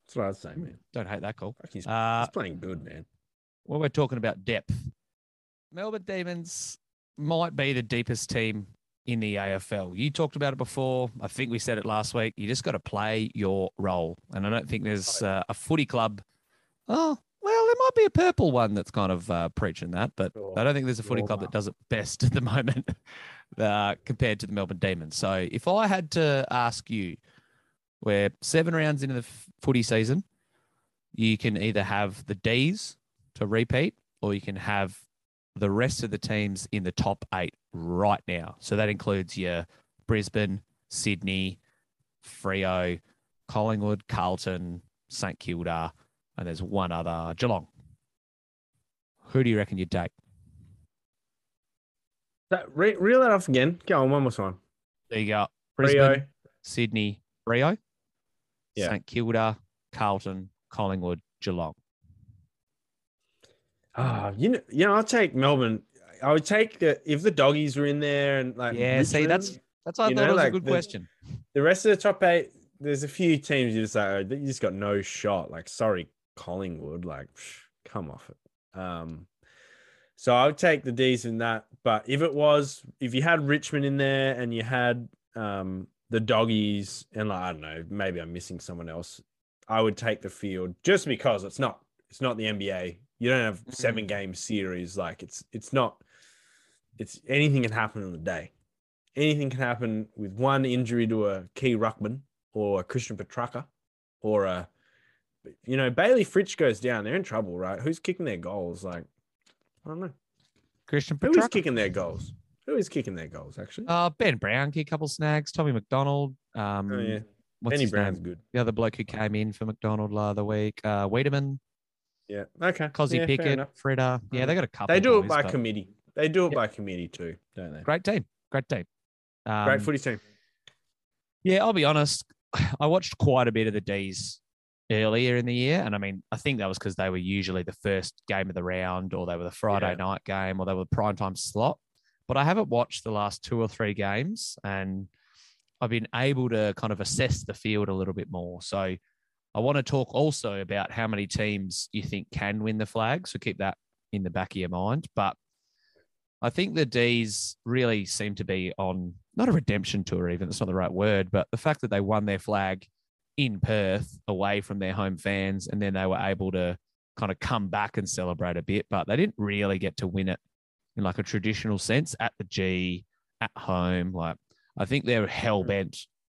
That's what I'd say, man. don't hate that call. He's, Uh, he's playing good, man. when we're talking about depth, Melbourne Demons might be the deepest team in the AFL. You talked about it before. I think we said it last week. You just got to play your role. And I don't think there's uh, a footy club. Oh, well, there might be a purple one that's kind of uh, preaching that, but I don't think there's a footy club that does it best at the moment uh, compared to the Melbourne Demons. So if I had to ask you, we're seven rounds into the footy season, you can either have the D's to repeat or you can have the rest of the teams in the top eight right now. So that includes your Brisbane, Sydney, Freo, Collingwood, Carlton, St Kilda, and there's one other, Geelong. Who do you reckon you'd take? That re- reel that off again. Go on, one more time. There you go. Brisbane, Rio. Sydney, Rio, Yeah. St Kilda, Carlton, Collingwood, Geelong. Ah, you know, you know, I'll take Melbourne. I would take the if the doggies were in there and like Yeah, see, that's- That's I thought know, was like a good the- question. the rest of the top eight. There's a few teams you just like oh, you just got no shot. Like sorry, Collingwood. Like psh, come off it. Um, so I would take the D's in that. But if it was, if you had Richmond in there and you had um the doggies and like I don't know, maybe I'm missing someone else. I would take the field just because it's not it's not the NBA. You don't have seven game series. Like it's it's not. It's anything can happen in the day. Anything can happen with one injury to a key ruckman or a Christian Petracca or a you know, Bailey Fritsch goes down, they're in trouble, right? Who's kicking their goals? Like, I don't know. Christian Who is kicking their goals? Who is kicking their goals, actually? Uh, ben Brown, kicked a couple snags. Tommy McDonald. Um, oh, yeah. what's Benny Brown's name? good. The other bloke who came in for McDonald the other week. Uh, Weideman, Yeah. Okay. Cozzy yeah, Pickett. Freda. Yeah, they got a couple. They do it boys, by but committee. They do it by committee too, don't they? Great team. Great team. Um, Great footy team. Yeah, I'll be honest. I watched quite a bit of the D's earlier in the year. And I mean, I think that was because they were usually the first game of the round or they were the Friday Yeah. night game or they were the prime time slot. But I haven't watched the last two or three games and I've been able to kind of assess the field a little bit more. So I want to talk also about how many teams you think can win the flag. So keep that in the back of your mind. But I think the D's really seem to be on not a redemption tour, even. It's not the right word, but the fact that they won their flag in Perth away from their home fans and then they were able to kind of come back and celebrate a bit, but they didn't really get to win it in like a traditional sense at the G, at home. Like, I think they're hell bent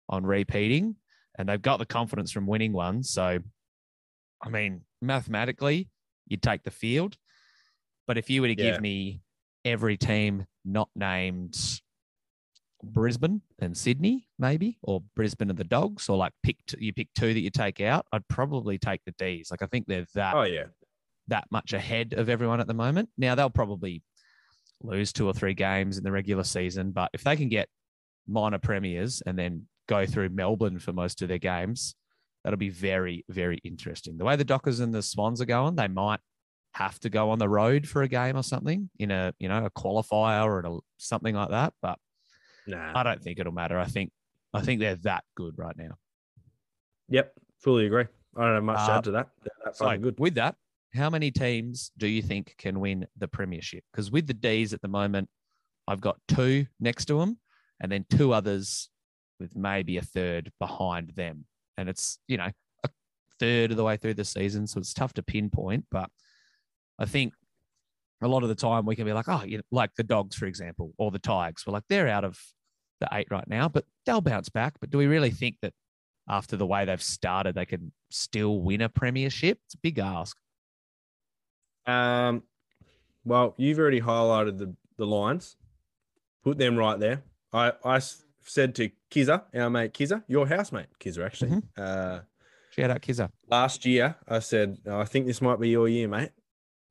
on repeating and they've got the confidence from winning one. So, I mean, mathematically, you'd take the field. But if you were to Yeah. give me every team not named Brisbane and Sydney, maybe, or Brisbane and the Dogs, or like pick t- you pick two that you take out, I'd probably take the D's. Like I think they're that Oh yeah. that much ahead of everyone at the moment. Now they'll probably lose two or three games in the regular season, but if they can get minor premiers and then go through Melbourne for most of their games, that'll be very, very interesting. The way the Dockers and the Swans are going, they might have to go on the road for a game or something in a you know a qualifier or a, something like that. But Nah. I don't think it'll matter. I think I think they're that good right now. Yep. Fully agree. I don't have much to Uh, add to that. They're So good. with that, how many teams do you think can win the premiership? Because with the D's at the moment, I've got two next to them, and then two others with maybe a third behind them, and it's you know a third of the way through the season, so it's tough to pinpoint. But I think a lot of the time we can be like, oh, you know, like the Dogs, for example, or the Tigers. We're like they're out of the eight right now, but they'll bounce back. But do we really think that after the way they've started, they can still win a premiership? It's a big ask. Um, well, you've already highlighted the the lines. Put them right there. I I said to Kizza, our mate Kizza, your housemate Kizza, actually. Mm-hmm. Uh, Shout out Kizza. last year, I said "Oh, I think this might be your year, mate,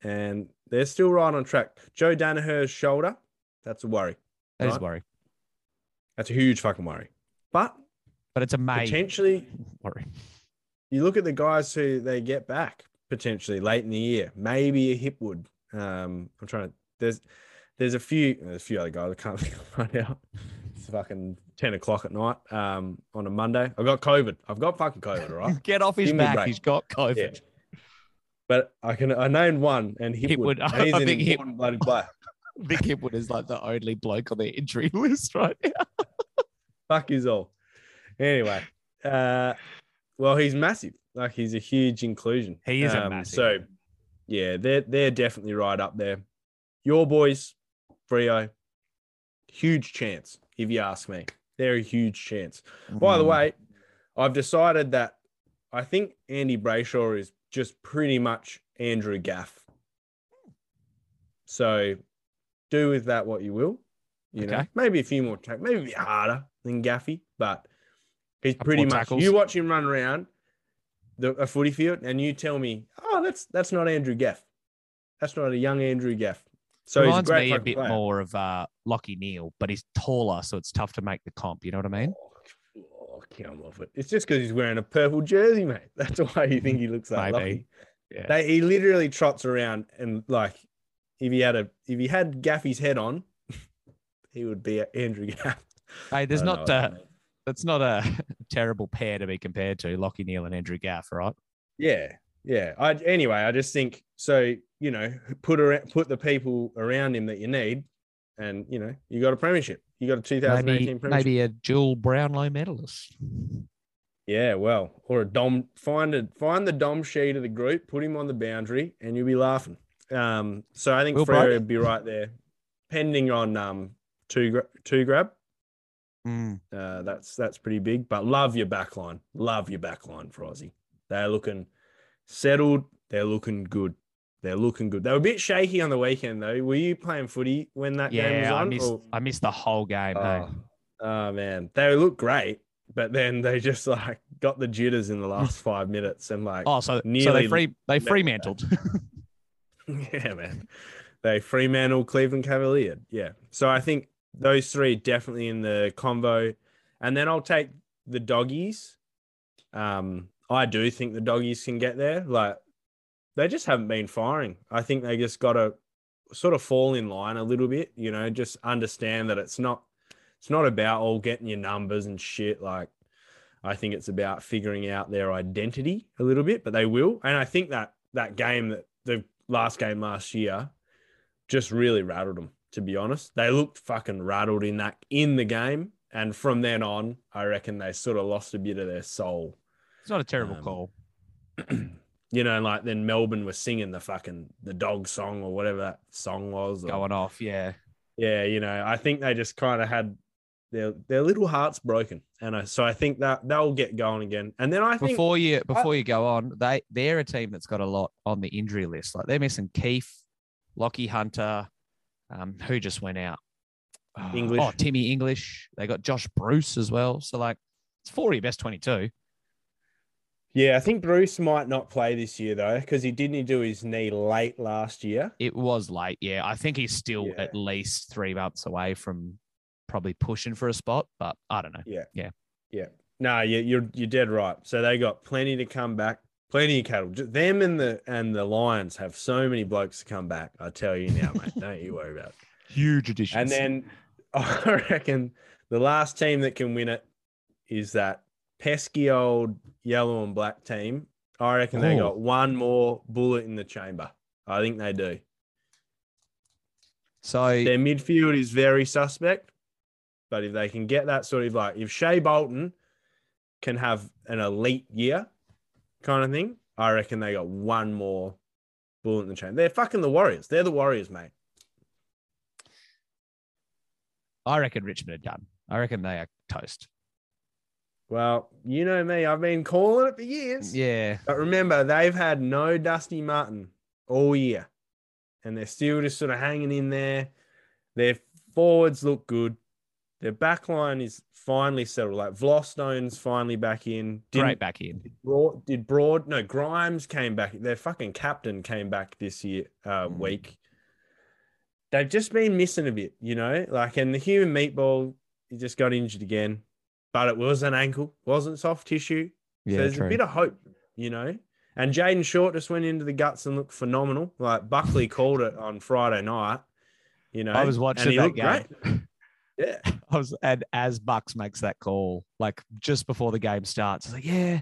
and they're still right on track. Joe Daniher's shoulder, that's a worry. That is Right. a worry, That's a huge fucking worry. But but it's a May potentially, worry. you look at the guys who they get back potentially late in the year. Maybe a Hipwood. Um, I'm trying to. There's there's a few there's a few other guys I can't think of right now. It's fucking ten o'clock at night. Um, on a Monday. I've got COVID. I've got fucking COVID. All right. Get off his Give back. He's got COVID. Yeah. But I can I named one and Hipwood. Hipwood. And he's I an think Hip- important bloody player. Vic Hipwood is like the only bloke on the injury list right now. Fuck is all. Anyway, uh, well, he's massive. Like he's a huge inclusion. He is a Um, massive. So, yeah, they're they're definitely right up there. Your boys, Freo, huge chance. If you ask me, they're a huge chance. By the Mm. way, I've decided that I think Andy Brayshaw is just pretty much Andrew Gaff. So, do with that what you will. You know, maybe a few more tack, maybe a bit harder than Gaffy, but he's pretty much. tackles. You watch him run around the a footy field, and you tell me, oh, that's that's not Andrew Gaff. That's not a young Andrew Gaff. So he's a Reminds great me a bit player. more of uh, Lachie Neale, but he's taller, so it's tough to make the comp. You know what I mean? Oh, oh, come off it. It's just because he's wearing a purple jersey, mate. That's why you think he looks like. Lockie. Yeah. They, he literally trots around and like if he had a if he had Gaffy's head on, he would be Andrew Gaff. Hey, there's know, uh, that's not a terrible pair to be compared to Lachie Neale and Andrew Gaff, right? Yeah, yeah. I anyway, I just think so. You know, put around, put the people around him that you need, and you know, you got a premiership. You got a 2018 Maybe premiership. maybe a dual Brownlow medalist. Yeah, well, or a dom. Find a find the Dom Sheed of the group, put him on the boundary, and you'll be laughing. Um, so I think Will Freo would be right there, pending on um two gra- two grab. Mm. Uh, that's that's pretty big. But love your back line. Love your back line for Aussie. They're looking settled. They're looking good. They're looking good. They were a bit shaky on the weekend though. Were you playing footy when that game was Yeah, I on? missed or- I missed the whole game. hey. Oh, oh, man, they look great, but then they just like got the jitters in the last five minutes and like, Oh, so so nearly they free they let that. freemantled. yeah, man, they Fremantle Cleveland Cavalier. Yeah, so I think those three definitely in the convo, and then I'll take the doggies. Um, I do think the doggies can get there. Like they just haven't been firing. I think they just got to sort of fall in line a little bit. You know, just understand that it's not it's not about all getting your numbers and shit. Like I think it's about figuring out their identity a little bit, but they will. And I think that that game that the last game last year just really rattled them. To be honest, they looked fucking rattled in that in the game, and from then on, I reckon they sort of lost a bit of their soul. it's not a terrible Um, call. you know, like then Melbourne was singing the fucking the dog song or whatever that song was. or- Going off, yeah. yeah, you know, I think they just kind of had their their little hearts broken, and I, so I think that they'll get going again. And then I think Before you before you go on, they they're a team that's got a lot on the injury list. Like they're missing Keith, Lachie Hunter, um, who just went out. Oh, English. Oh, Timmy English. They got Josh Bruce as well. So like it's four of your best twenty two. yeah, I think Bruce might not play this year though because he didn't do his knee late last year. It was late, yeah. I think he's still Yeah. at least three months away from probably pushing for a spot, but I don't know. Yeah, Yeah. yeah. No, you, you're you're dead right. So they got plenty to come back. Plenty of cattle. Them and the and the Lions have so many blokes to come back. I tell you now, mate. Don't you worry about it. Huge addition. And then I reckon the last team that can win it is that pesky old yellow and black team. I reckon they Oh. got one more bullet in the chamber. I think they do. so Their midfield is very suspect, but if they can get that sort of like if Shai Bolton can have an elite year kind of thing, I reckon they got one more bullet in the chain. They're fucking the Warriors. They're the Warriors, mate. I reckon Richmond are done. I reckon they are toast. Well, you know me, I've been calling it for years. Yeah. But remember, they've had no Dusty Martin all year, and they're still just sort of hanging in there. Their forwards look good. Their back line is finally settled. Like Vlastuin's finally back in. Didn't- Great back in. Broad, did Broad? No, Grimes came back. Their fucking captain came back this year uh, Mm. week. They've just been missing a bit, you know. Like, and the human meatball, he just got injured again, but it was an ankle, wasn't soft tissue. Yeah, so there's true. a bit of hope, you know. And Jayden Short just went into the guts and looked phenomenal. Like Buckley called it on Friday night. You know, I was and watching he that looked game. great. Yeah, I was, and as Bucks makes that call, like just before the game starts, I was like, yeah,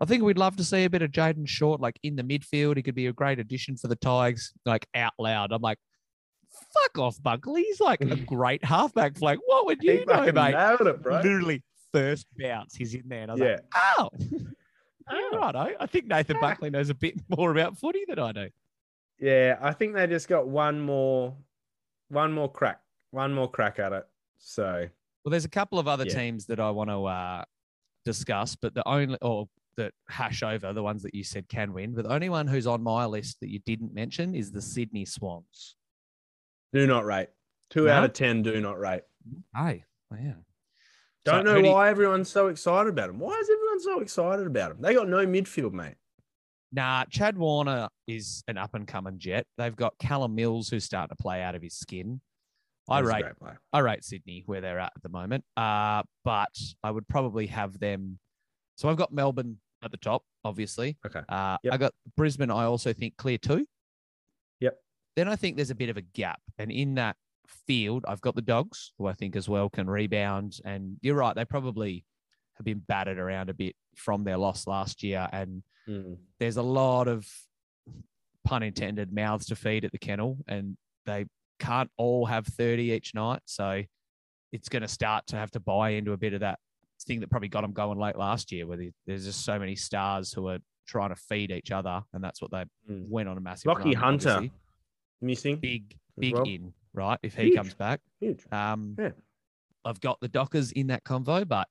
I think we'd love to see a bit of Jayden Short, like in the midfield. He could be a great addition for the Tigers, like out loud. I'm like, fuck off, Buckley. He's like a great halfback flank. What would he you know, fucking mate? nailed it, bro. Literally first bounce, he's in there. And I was Yeah. like, oh, you're right. I, I think Nathan Buckley knows a bit more about footy than I do. Yeah, I think they just got one more, one more crack, one more crack at it. So Well, there's a couple of other Yeah. teams that I want to uh, discuss, but the only or that hash over the ones that you said can win, but the only one who's on my list that you didn't mention is the Sydney Swans. do not rate. Two out of ten do not rate. Hey, oh, yeah. Don't So know do you- why everyone's so excited about them. Why is everyone so excited about them? They got no midfield, mate. Nah, Chad Warner is an up and coming jet. They've got Callum Mills who's starting to play out of his skin. I rate. I rate Sydney where they're at at the moment. Uh, but I would probably have them. So I've got Melbourne at the top, obviously. Okay. Uh, Yep. I got Brisbane. I also think clear two. Yep. Then I think there's a bit of a gap, and in that field, I've got the Dogs, who I think as well can rebound. And you're right; they probably have been battered around a bit from their loss last year, and Mm. there's a lot of pun intended mouths to feed at the kennel and they can't all have 30 each night so it's going to start to have to buy into a bit of that thing that probably got them going late last year where there's just so many stars who are trying to feed each other and that's what they Mm. went on a massive Rocky run, Hunter obviously. missing. big big well. in right if he Huge. comes back Huge. um Yeah. i've got the dockers in that convo but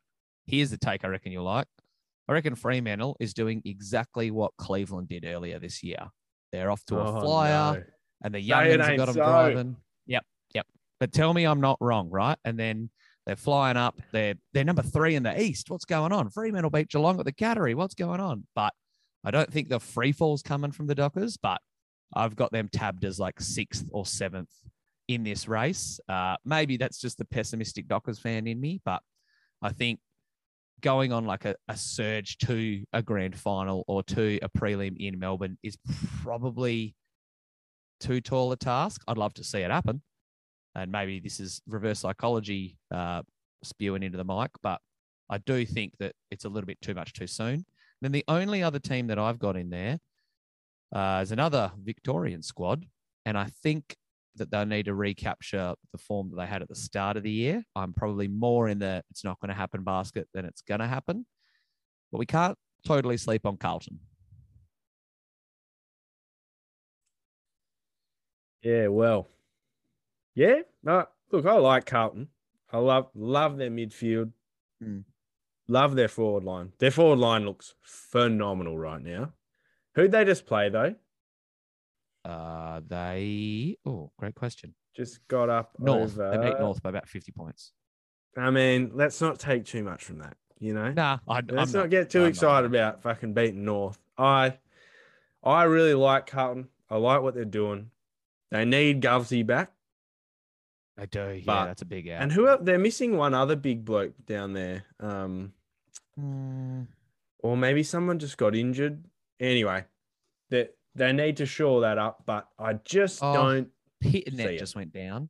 here's the take i reckon you'll like I reckon Fremantle is doing exactly what Cleveland did earlier this year. They're off to a Oh, flyer, no. And the youngins have got them so. driving. Yep, yep. But tell me I'm not wrong, right? And then they're flying up. They're they're number three in the East. What's going on? Fremantle beat Geelong at the Cattery. What's going on? But I don't think the free fall's coming from the Dockers. But I've got them tabbed as like sixth or seventh in this race. Uh, maybe that's just the pessimistic Dockers fan in me, but I think going on like a, a surge to a grand final or to a prelim in Melbourne is probably too tall a task. I'd love to see it happen. And maybe this is reverse psychology uh, spewing into the mic, but I do think that it's a little bit too much too soon. Then the only other team that I've got in there uh, is another Victorian squad. And I think that they'll need to recapture the form that they had at the start of the year. I'm probably more in the it's not going to happen basket than it's going to happen. But we can't totally sleep on Carlton. Yeah, well, yeah. No, look, I like Carlton. I love love their midfield. Mm. Love their forward line. Their forward line looks phenomenal right now. Who'd they just play though? Uh, they, oh, great question. Just got up North. over. They beat North by about 50 points. I mean, let's not take too much from that. You know, Nah, I, let's I'm not, get too I'm excited about fucking beating North. I, I really like Carlton. I like what they're doing. They need Govsy back. I do. Yeah, But- that's a big out. And who they're missing one other big bloke down there. Um, Mm, or maybe someone just got injured. Anyway, they they need to shore that up, but I just Oh. don't. Pit See net it. just went down.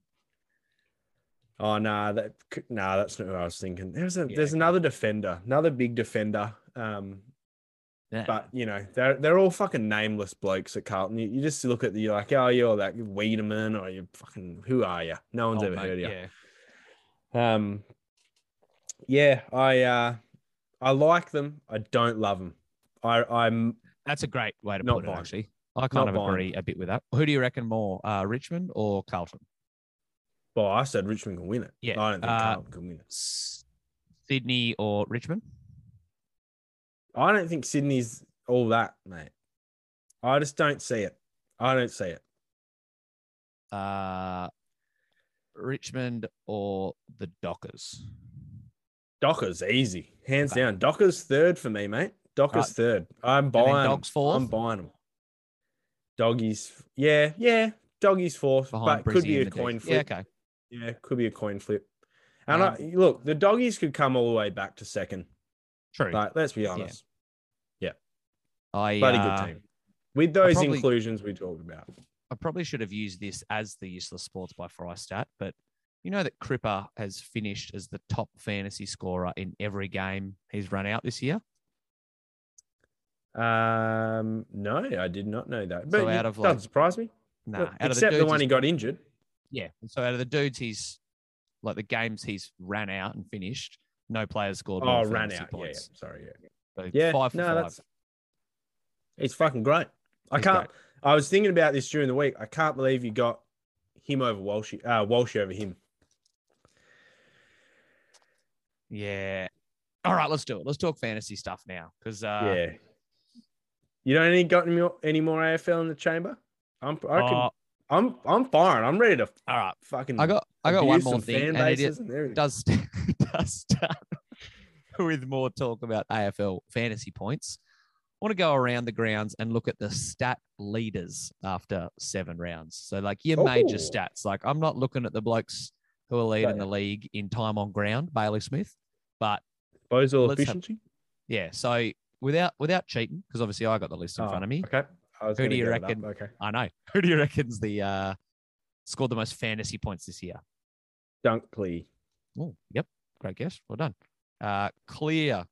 Oh no, that c- nah, that's not what I was thinking. There's a Yeah, there's okay. another defender, another big defender. Um, Yeah. but you know they're they're all fucking nameless blokes at Carlton. You, you just look at the you're like, oh, you're that Wiedemann, or you fucking who are you? No one's Oh, ever mate, heard of you. Yeah. Um, yeah, I uh, I like them. I don't love them. I I'm That's a great way to Not put it, actually. I kind of buying. agree a bit with that. Who do you reckon more, uh, Richmond or Carlton? well, I said Richmond can win it. Yeah, I don't think uh, Carlton can win it. Sydney or Richmond? I don't think Sydney's all that, mate. I just don't see it. I don't see it. Uh, Richmond or the Dockers? Dockers easy, hands Okay. down. Dockers third for me, mate. Dockers Right. third. I'm buying. Dogs fourth? I'm buying them. Doggies, yeah, yeah. Doggies fourth, Behind but could be a coin Yeah, flip. okay. Yeah, could be a coin flip. And Um, I, look, the doggies could come all the way back to second. True. But let's be honest, yeah I, bloody uh, good team. With those probably- inclusions we talked about. I probably should have used this as the useless sports by Fry stat, but you know that Cripper has finished as the top fantasy scorer in every game he's run out this year. Um, no, I did not know that. But So out of, doesn't like- surprise me. Nah, of except the, dudes one he got injured. Yeah. So out of the dudes he's like the games he's ran out and finished, no players scored. Oh, ran out. Yeah, yeah. Sorry, yeah. So Yeah, five for no, five. that's it's fucking great. I He's can't. great. I was thinking about this during the week. I can't believe you got him over Walsh. Uh, Walsh over him. Yeah. All right, let's do it. Let's talk fantasy stuff now because uh, yeah. You don't any got any more, any more AFL in the chamber? I'm. I can, uh, I'm. I'm firing. I'm ready to all right. fucking. I got I got one more thing, and it everything. does it does start with more talk about AFL fantasy points. I want to go around the grounds and look at the stat leaders after seven rounds. So, like your major stats. Like, I'm not looking at the blokes who are leading Yeah. the league in time on ground, Bailey Smith, but disposal let's have- efficiency. yeah. So without without cheating, because obviously I got the list in Oh, front of me. Okay. Who do you get it up. reckon? Okay. I know. Who do you reckon's the uh, scored the most fantasy points this year? Dunkley. Oh, yep. Great guess. Well done. Uh, clear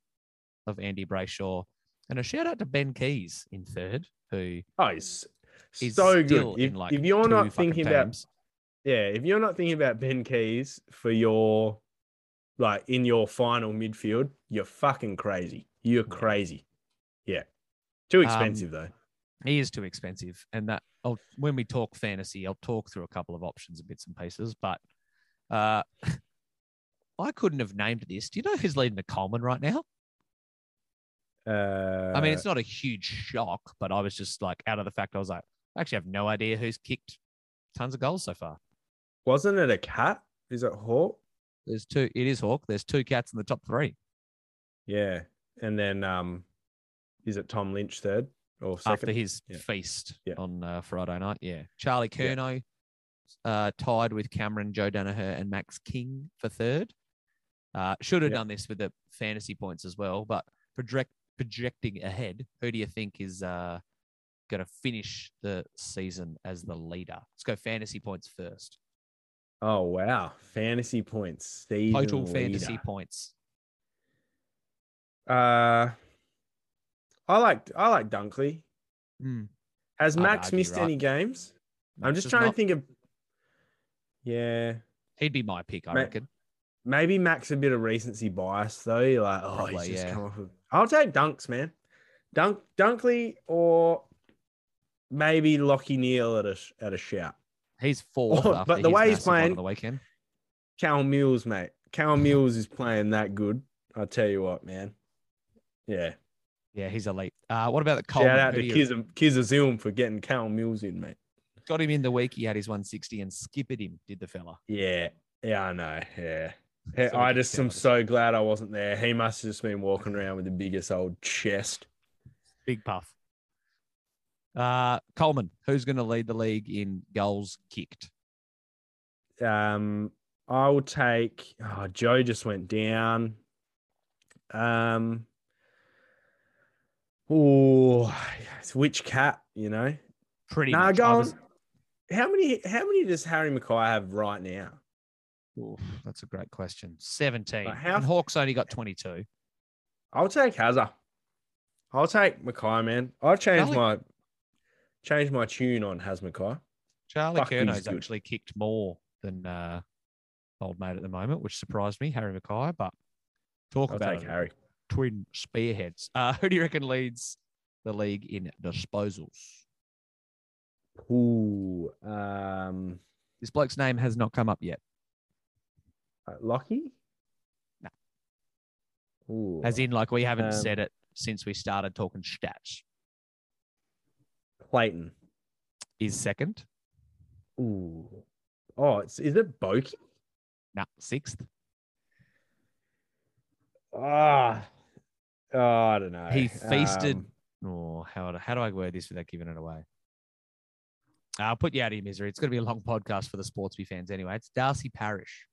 of Andy Brayshaw. And a shout out to Ben Keays in third, who Oh, he's is so good. If, like if you're not thinking about yeah, if you're not thinking about Ben Keays for your like in your final midfield, you're fucking crazy. You're crazy. Yeah. Too Um, expensive though. he is too expensive. And that I'll, when we talk fantasy, I'll talk through a couple of options and bits and pieces. But uh, I couldn't have named this. Do you know who's leading the Coleman right now? Uh, I mean, it's not a huge shock, but I was just like out of the fact I was like, I actually have no idea who's kicked tons of goals so far. wasn't it a cat? Is it Hawk? There's two. It is Hawk. There's two cats in the top three Yeah, and then um, is it Tom Lynch third or second? after his Yeah. feast Yeah. on uh, Friday night. Yeah, Charlie Yeah. Uh, tied with Cameron, Joe Daniher, and Max King for third. Uh, should have Yeah. done this with the fantasy points as well, but project projecting ahead, who do you think is uh, going to finish the season as the leader? Let's go fantasy points first. Oh wow, fantasy points. Season Total fantasy leader. points. Uh, I like I like Dunkley. Mm. Has Max missed right. any games? I'm just trying not- to think of. Yeah, He'd be my pick, I Ma- reckon. Maybe Max a bit of recency bias though. You're like, oh, Probably, he's just yeah. come off of. I'll take Dunks, man. Dunk Dunkley or maybe Lachie Neale at a at a shout. He's fourth. Oh, but the way he's playing- the weekend. Cal Mills, mate. Cal Mills is playing that good. I tell you what, man. Yeah. Yeah, he's elite. Uh, what about the Coleman? Shout out to Kizazilm for getting Cal Mills in, mate. got him in the week. He had his 160 and skippered him. Did the fella? Yeah. Yeah, I know. Yeah. So I just am so glad I wasn't there. He must have just been walking around with the biggest old chest. Big puff. Uh, Coleman, who's going to lead the league in goals kicked? Um, I will take. Oh, Joe just went down. Um. Oh, it's which cat? You know. Pretty Nah, much. go on. How many? How many does Harry McKay have right now? Oof, that's a great question. 17. But how- and Hawks only got 22. I'll take Hazza. I'll take McKay, man. I've changed Charlie- my changed my tune on Has McKay. Charlie Fuck, he's Curnow's good. actually kicked more than uh, old mate at the moment, which surprised me, Harry McKay. But talk I'll about take. Harry. twin spearheads. Uh, who do you reckon leads the league in disposals? Ooh, um, This bloke's name has not come up yet. Uh, Lockie. No. Ooh, As in, like, we haven't Um, said it since we started talking stats. Clayton. Is second. Ooh. Oh, it's, is it Boki? Nah, sixth. Ah. Oh, I don't know. He feasted. Um, Oh, how, how do I word this without giving it away? I'll put you out of your misery. It's going to be a long podcast for the Sportsby fans anyway. It's Darcy Parish.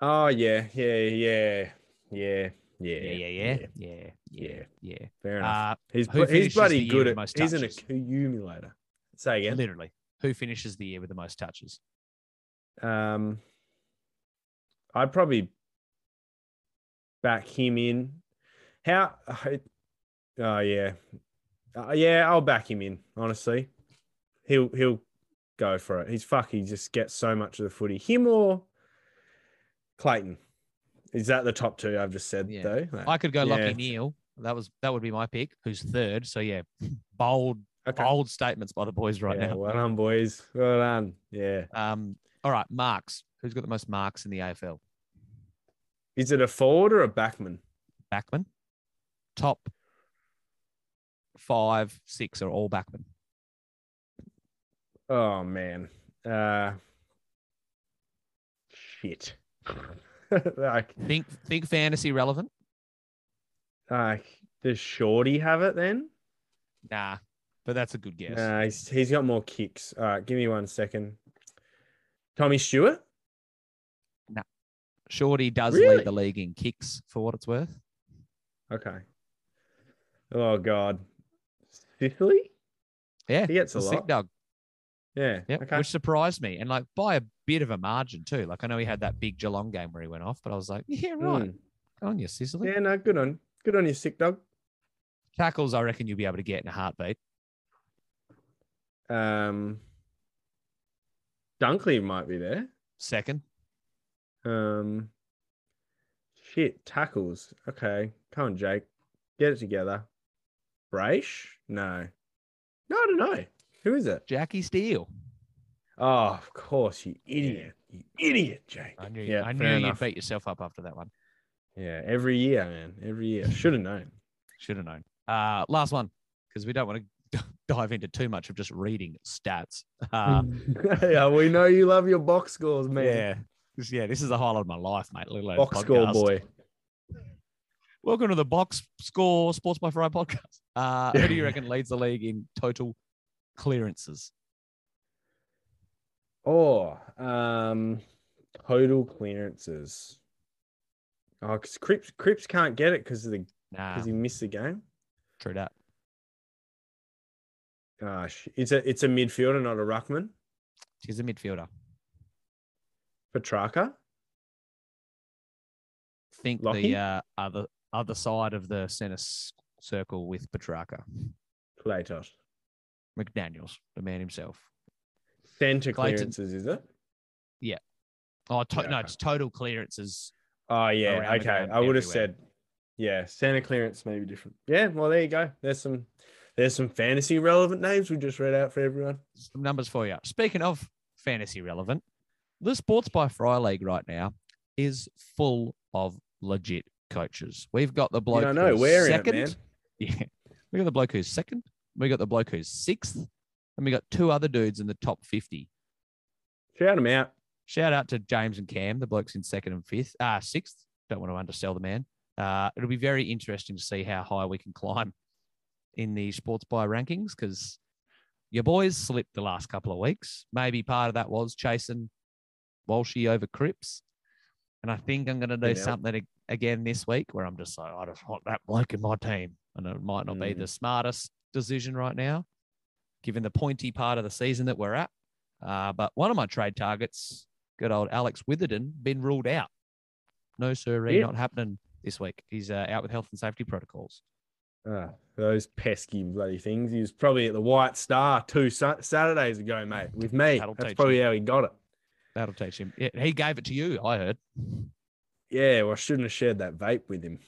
Oh yeah, yeah, yeah, yeah, yeah, Yeah, yeah, yeah. Yeah, yeah, yeah. Fair enough. Uh, he's he's bloody good at. He's an accumulator. Say again. literally. Who finishes the year with the most touches? Um, I'd probably back him in. How? Oh yeah, uh, yeah. I'll back him in. Honestly, he'll he'll go for it. He's fuck. He just gets so much of the footy. Him or Clayton. Is that the top two I've just said Yeah. though? Like, I could go yeah. Lachie Neale. That was that would be my pick. Who's third? So yeah, bold Okay. bold statements by the boys right yeah, now. Well done, boys. Well done. Yeah. Um, all right, marks. Who's got the most marks in the AFL? Is it a forward or a backman? Backman. Top five, six are all backman. Oh man. Uh shit. like Think think fantasy relevant? like does Shorty have it then? Nah, but that's a good guess. Nah, he's he's got more kicks. All right, give me one second. Tommy Stewart? Nah, Shorty does Really? lead the league in kicks for what it's worth. Okay. Oh god. Sicily? Yeah, He gets a the sick lot. dog. Yeah. Yeah, Okay. which surprised me, and like by a bit of a margin too. Like I know he had that big Geelong game where he went off, but I was like, yeah, right. Mm. Go on you, Sicily. Yeah, no, good on good on you, sick dog. Tackles, I reckon you'll be able to get in a heartbeat. Um Dunkley might be there. Second, Um, shit, tackles. Okay, come on, Jake, get it together. Braish? No, no, I don't know. Who is it? Jackie Steele. Oh, of course, you idiot, you idiot, Jake. I knew, Yeah, I knew enough. you'd beat yourself up after that one. Yeah, every year, man, every year. Should have known. Should have known. Uh, last one, because we don't want to dive into too much of just reading stats. Uh, yeah, we know you love your box scores, man. yeah. This- Yeah, this is the highlight of my life, mate. Box score boy. Welcome to the Box Score Sports by Fry podcast. Uh, who do you reckon leads the league in total clearances? Oh, um, total clearances. Oh, because Crips Crips can't get it because of the Nah, because he missed the game. true that. Gosh, it's a it's a midfielder, not a ruckman. He's a midfielder. Petracca. Think Lockie? the uh, other other side of the centre circle with Petracca. Clayton. McDaniels, the man himself. Clayton. clearances, is it? Yeah. Oh, to- Yeah, no, it's total clearances. Oh yeah, okay. I would have said, yeah, center clearance may be different. Yeah, well there you go. There's some there's some fantasy relevant names we just read out for everyone. Some numbers for you. Speaking of fantasy relevant, the Sports by Fry League right now is full of legit coaches. We've got the bloke I know we're second. in it. Yeah. We got the bloke who's second. We got the bloke who's sixth. And we got two other dudes in the top 50. Shout them out. Shout out to James and Cam, the blokes in second and fifth, ah, sixth. Don't want to undersell the man. Uh, it'll be very interesting to see how high we can climb in the sports buy rankings because your boys slipped the last couple of weeks. Maybe part of that was chasing Walshy over Cripps. And I think I'm going to do Yeah. something ag- again this week where I'm just like, I just want that bloke in my team. And it might not be Mm. the smartest decision right now, given the pointy part of the season that we're at. Uh, but one of my trade targets, good old Alex Witherden, been ruled out. No, sir, Yeah. not happening this week. He's uh, out with health and safety protocols. Ah, those pesky bloody things. He was probably at the White Star two Sa- Saturdays ago, mate, with me. That'll That's probably how he got it. That'll teach him. Yeah, he gave it to you, I heard. Yeah, well, I shouldn't have shared that vape with him.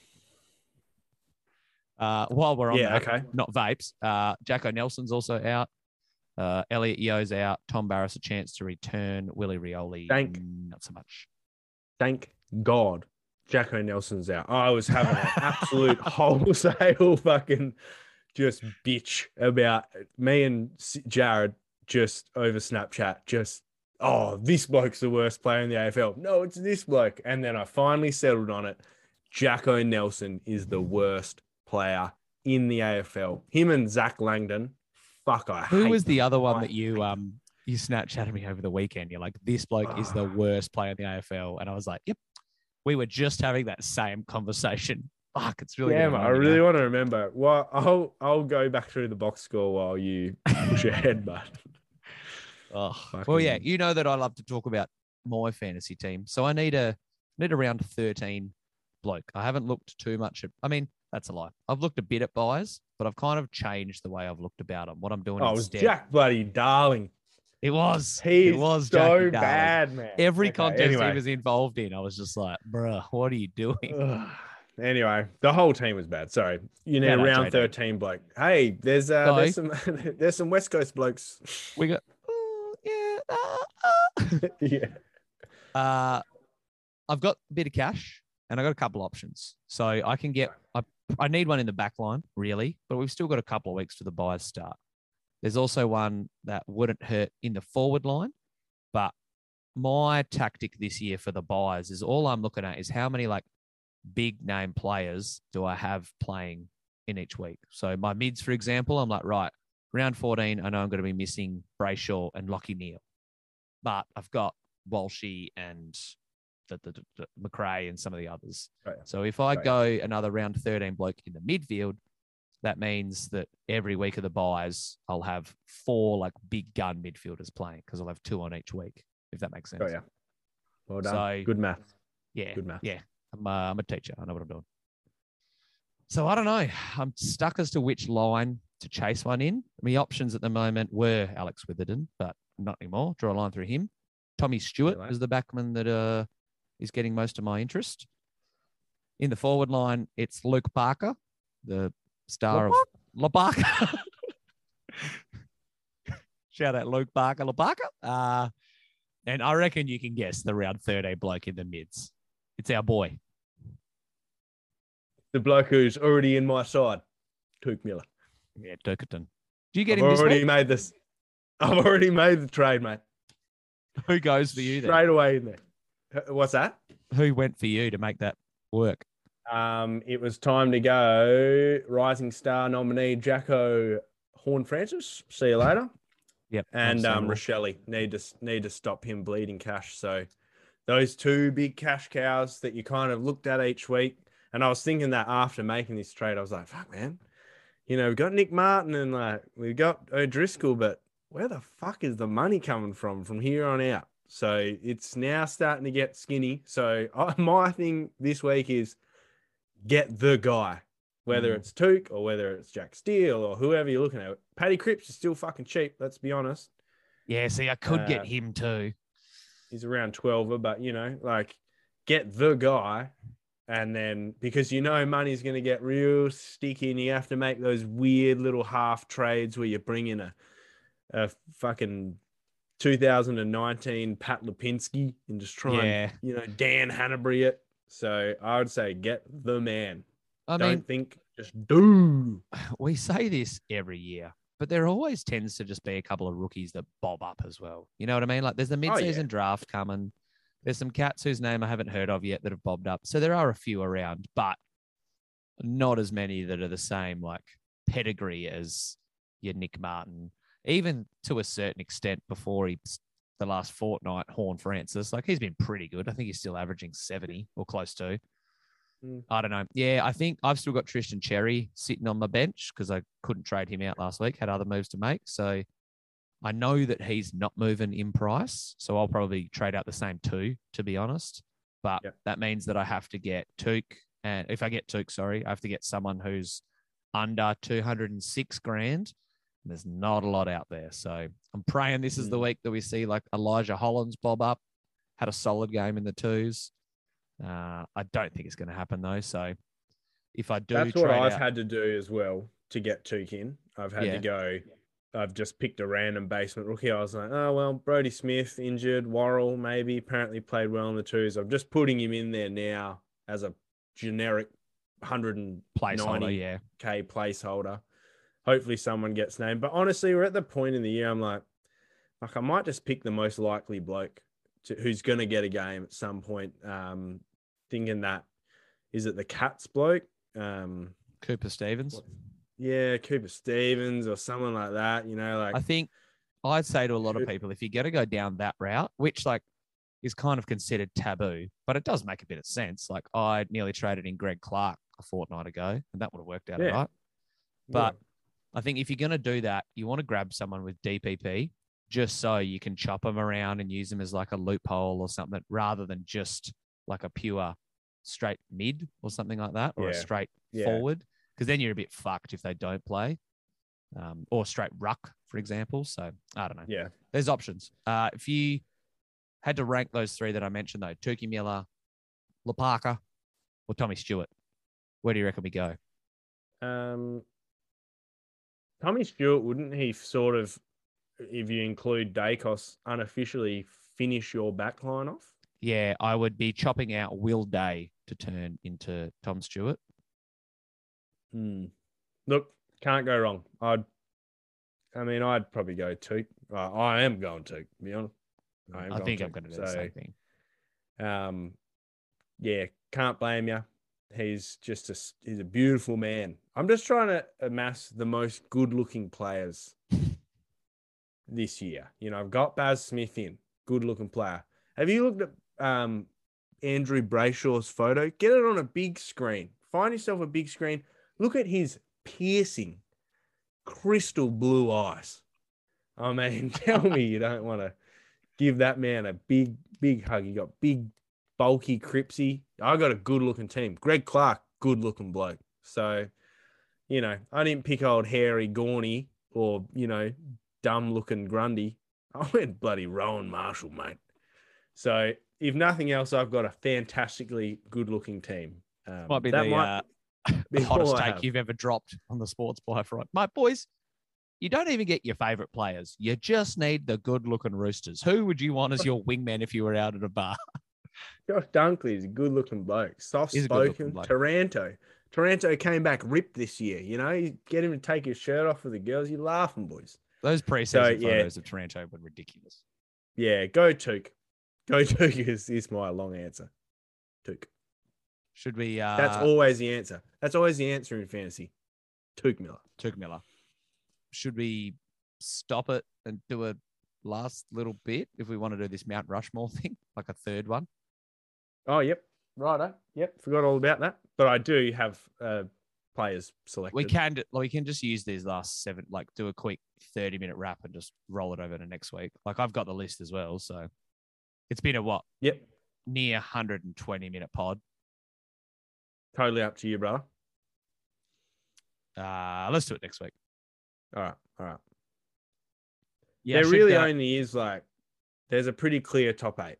Uh, while we're on Yeah, that, okay. not vapes, uh, Jacko Nelson's also out. Uh, Elliot Yeo's out. Tom Barrass a chance to return. Willie Rioli, Thank- not so much. Thank God Jacko Nelson's out. I was having an absolute wholesale fucking just bitch about me and Jared just over Snapchat. Just, oh, this bloke's the worst player in the AFL. No, it's this bloke. And then I finally settled on it. Jacko Nelson is the worst player in the AFL. Him and Zac Langdon. Fuck, I Who was the other one I that you um you Snapchatted me over the weekend? You're like, this bloke is the Ah. worst player in the AFL, and I was like, yep. We were just having that same conversation. Fuck, it's really. Yeah, I really want to remember. Well, I'll I'll go back through the box score while you push ahead, but Oh, well, yeah, you know that I love to talk about my fantasy team, so I need a need around thirteen bloke. I haven't looked too much at. I mean, that's a lie. I've looked a bit at buys, but I've kind of changed the way I've looked about them. What I'm doing oh, it was instead. Jack bloody Darling. It was. He it was so bad, man. Every Okay, contest anyway. he was involved in, I was just like, bruh, what are you doing? Ugh. Anyway, the whole team was bad. Sorry, you need Yeah, no, round JD. thirteen bloke. Hey, there's uh, there's some there's some West Coast blokes. We got, oh, yeah. ah, ah." yeah, Uh, I've got a bit of cash and I got a couple options. So I can get, I, I need one in the back line, really, but we've still got a couple of weeks to the buyers start. There's also one that wouldn't hurt in the forward line, but my tactic this year for the buyers is all I'm looking at is how many like big name players do I have playing in each week. So my mids, for example, I'm like, right, round 14, I know I'm going to be missing Brayshaw and Lachie Neale, but I've got Walshy and the, the, the, Macrae and some of the others. Oh, yeah. So if I Oh, yeah. go another round 13 bloke in the midfield, that means that every week of the buys, I'll have four like big gun midfielders playing because I'll have two on each week, if that makes sense. oh yeah. Well done. So- Good math. Yeah. Good math. Yeah. I'm, uh, I'm a teacher. I know what I'm doing. So I don't know. I'm stuck as to which line to chase one in. My options at the moment were Alex Witherden, but not anymore. Draw a line through him. Tommy Stewart Right. is the backman that uh, is getting most of my interest. In the forward line, it's Luke Parker, the star of La Barker. Shout out Luke Barker, La Barker. Uh, and I reckon you can guess the round 13 bloke in the mids. It's our boy. the bloke who's already in my side, Touk Miller. Yeah, Durkerton. Do you get I've him this already week? made this. I've already made the trade, mate. Who goes for you then? Straight away in there. What's that? Who went for you to make that work? Um, it was time to go. Rising star nominee Jacko Horne-Francis. See you later. Yep. and um. Rochelle need to need to stop him bleeding cash. So those two big cash cows that you kind of looked at each week, and I was thinking that after making this trade, I was like, "Fuck, man, you know, we've got Nick Martin and like we've got O'Driscoll, but where the fuck is the money coming from from here on out?" So it's now starting to get skinny. So I, my thing this week is get the guy. Whether Mm. it's Touk or whether it's Jack Steele or whoever you're looking at, Paddy Cripps is still fucking cheap. Let's be honest. Yeah, see, I could Uh, get him too. he's around 12 but you know like get the guy and then because you know money's going to get real sticky and you have to make those weird little half trades where you bring in a, a fucking 2019 pat lipinski and just try and you know dan hannebery it so i would say get the man I don't mean, think just do we say this every year, but there always tends to just be a couple of rookies that bob up as well. You know what I mean? Like there's the Oh, yeah. draft coming. There's some cats whose name I haven't heard of yet that have bobbed up. So there are a few around, but not as many that are the same like pedigree as your Nick Martin. Even to a certain extent before he the last fortnight, Horne-Francis, like he's been pretty good. I think he's still averaging 70 or close to. Mm. I don't know. Yeah, I think I've still got Tristan Xerri sitting on my bench because I couldn't trade him out last week, had other moves to make. So I know that he's not moving in price. So I'll probably trade out the same two, to be honest. But Yep. that means that I have to get Touk. And if I get Touk, sorry, I have to get someone who's under 206 grand. And there's not a lot out there. So I'm praying this is the Mm. week that we see like Elijah Hollands bob up, had a solid game in the twos. Uh, I don't think it's going to happen though. So if I do, That's what I've out- had to do as well to get Touk in. I've had Yeah. to go. I've just picked a random basement rookie. I was like, oh well, Brody Smith injured, Worrell maybe apparently played well in the twos. I'm just putting him in there now as a generic 190k placeholder. Yeah, placeholder. Hopefully someone gets named. But honestly, we're at the point in the year I'm like, like I might just pick the most likely bloke to, who's going to get a game at some point. Um, thinking that is it the Cats bloke? Um, Cooper Stephens. yeah, Cooper Stephens or someone like that. You know, like I think I'd say to a lot of people, if you're going to go down that route, which like is kind of considered taboo, but it does make a bit of sense. Like I nearly traded in Greg Clark a fortnight ago, and that would have worked out Yeah. all right. But I think if you're going to do that, you want to grab someone with DPP just so you can chop them around and use them as like a loophole or something rather than just like a pure straight mid or something like that or a straight Yeah. forward because then you're a bit fucked if they don't play um, or straight ruck, for example. So I don't know. yeah, There's options. Uh, if you had to rank those three that I mentioned, though, Turkey Miller, Lapaka, or Tommy Stewart, where do you reckon we go? um, Tommy Stewart wouldn't he sort of, if you include Daicos, unofficially finish your backline off? Yeah, I would be chopping out Will Day to turn into Tom Stewart. Hmm. Look, can't go wrong. I'd, I mean, I'd probably go. Uh, I am going to, to be honest. I, I think I'm Touk. going to do the same thing. Um, yeah, can't blame you. He's just a he's a beautiful man. I'm just trying to amass the most good-looking players this year. You know, I've got Baz Smith in, good-looking player. Have you looked at um Andrew Brayshaw's photo? Get it on a big screen. Find yourself a big screen. Look at his piercing, crystal blue eyes. I mean, tell me you don't want to give that man a big, big hug. You got big, bulky Cripsy. I got a good looking team. Greg Clark, good looking bloke. So, you know, I didn't pick old hairy Gorney or, you know, dumb looking Grundy. I went bloody Rowan Marshall, mate. So, if nothing else, I've got a fantastically good looking team. Um, Might be that the, might uh, be the hottest take you've ever dropped on the sports buy front. My boys, you don't even get your favorite players. You just need the good looking roosters. Who would you want as your wingman if you were out at a bar? Josh Dunkley is a good looking bloke, soft He's a good-looking spoken, Toronto. Taranto, Taranto came back ripped this year. You know, you get him to take his shirt off with the girls. You're laughing, boys. Those preseason yeah. photos of Taranto were ridiculous. Yeah, go Touk. Go Touk is, is my long answer. Touk. Should we? Uh, That's always the answer. That's always the answer in fantasy. Touk Miller. Touk Miller. Should we stop it and do a last little bit if we want to do this Mount Rushmore thing, like a third one? Oh, yep. Righto. Yep. Forgot all about that. But I do have uh, players selected. We can we can just use these last seven, like do a quick thirty minute wrap and just roll it over to next week. Like I've got the list as well, so it's been a what Yep. near hundred and twenty minute pod. Totally up to you, brother. Uh, let's do it next week. All right. All right. Yeah, there really uh, only is like, there's a pretty clear top eight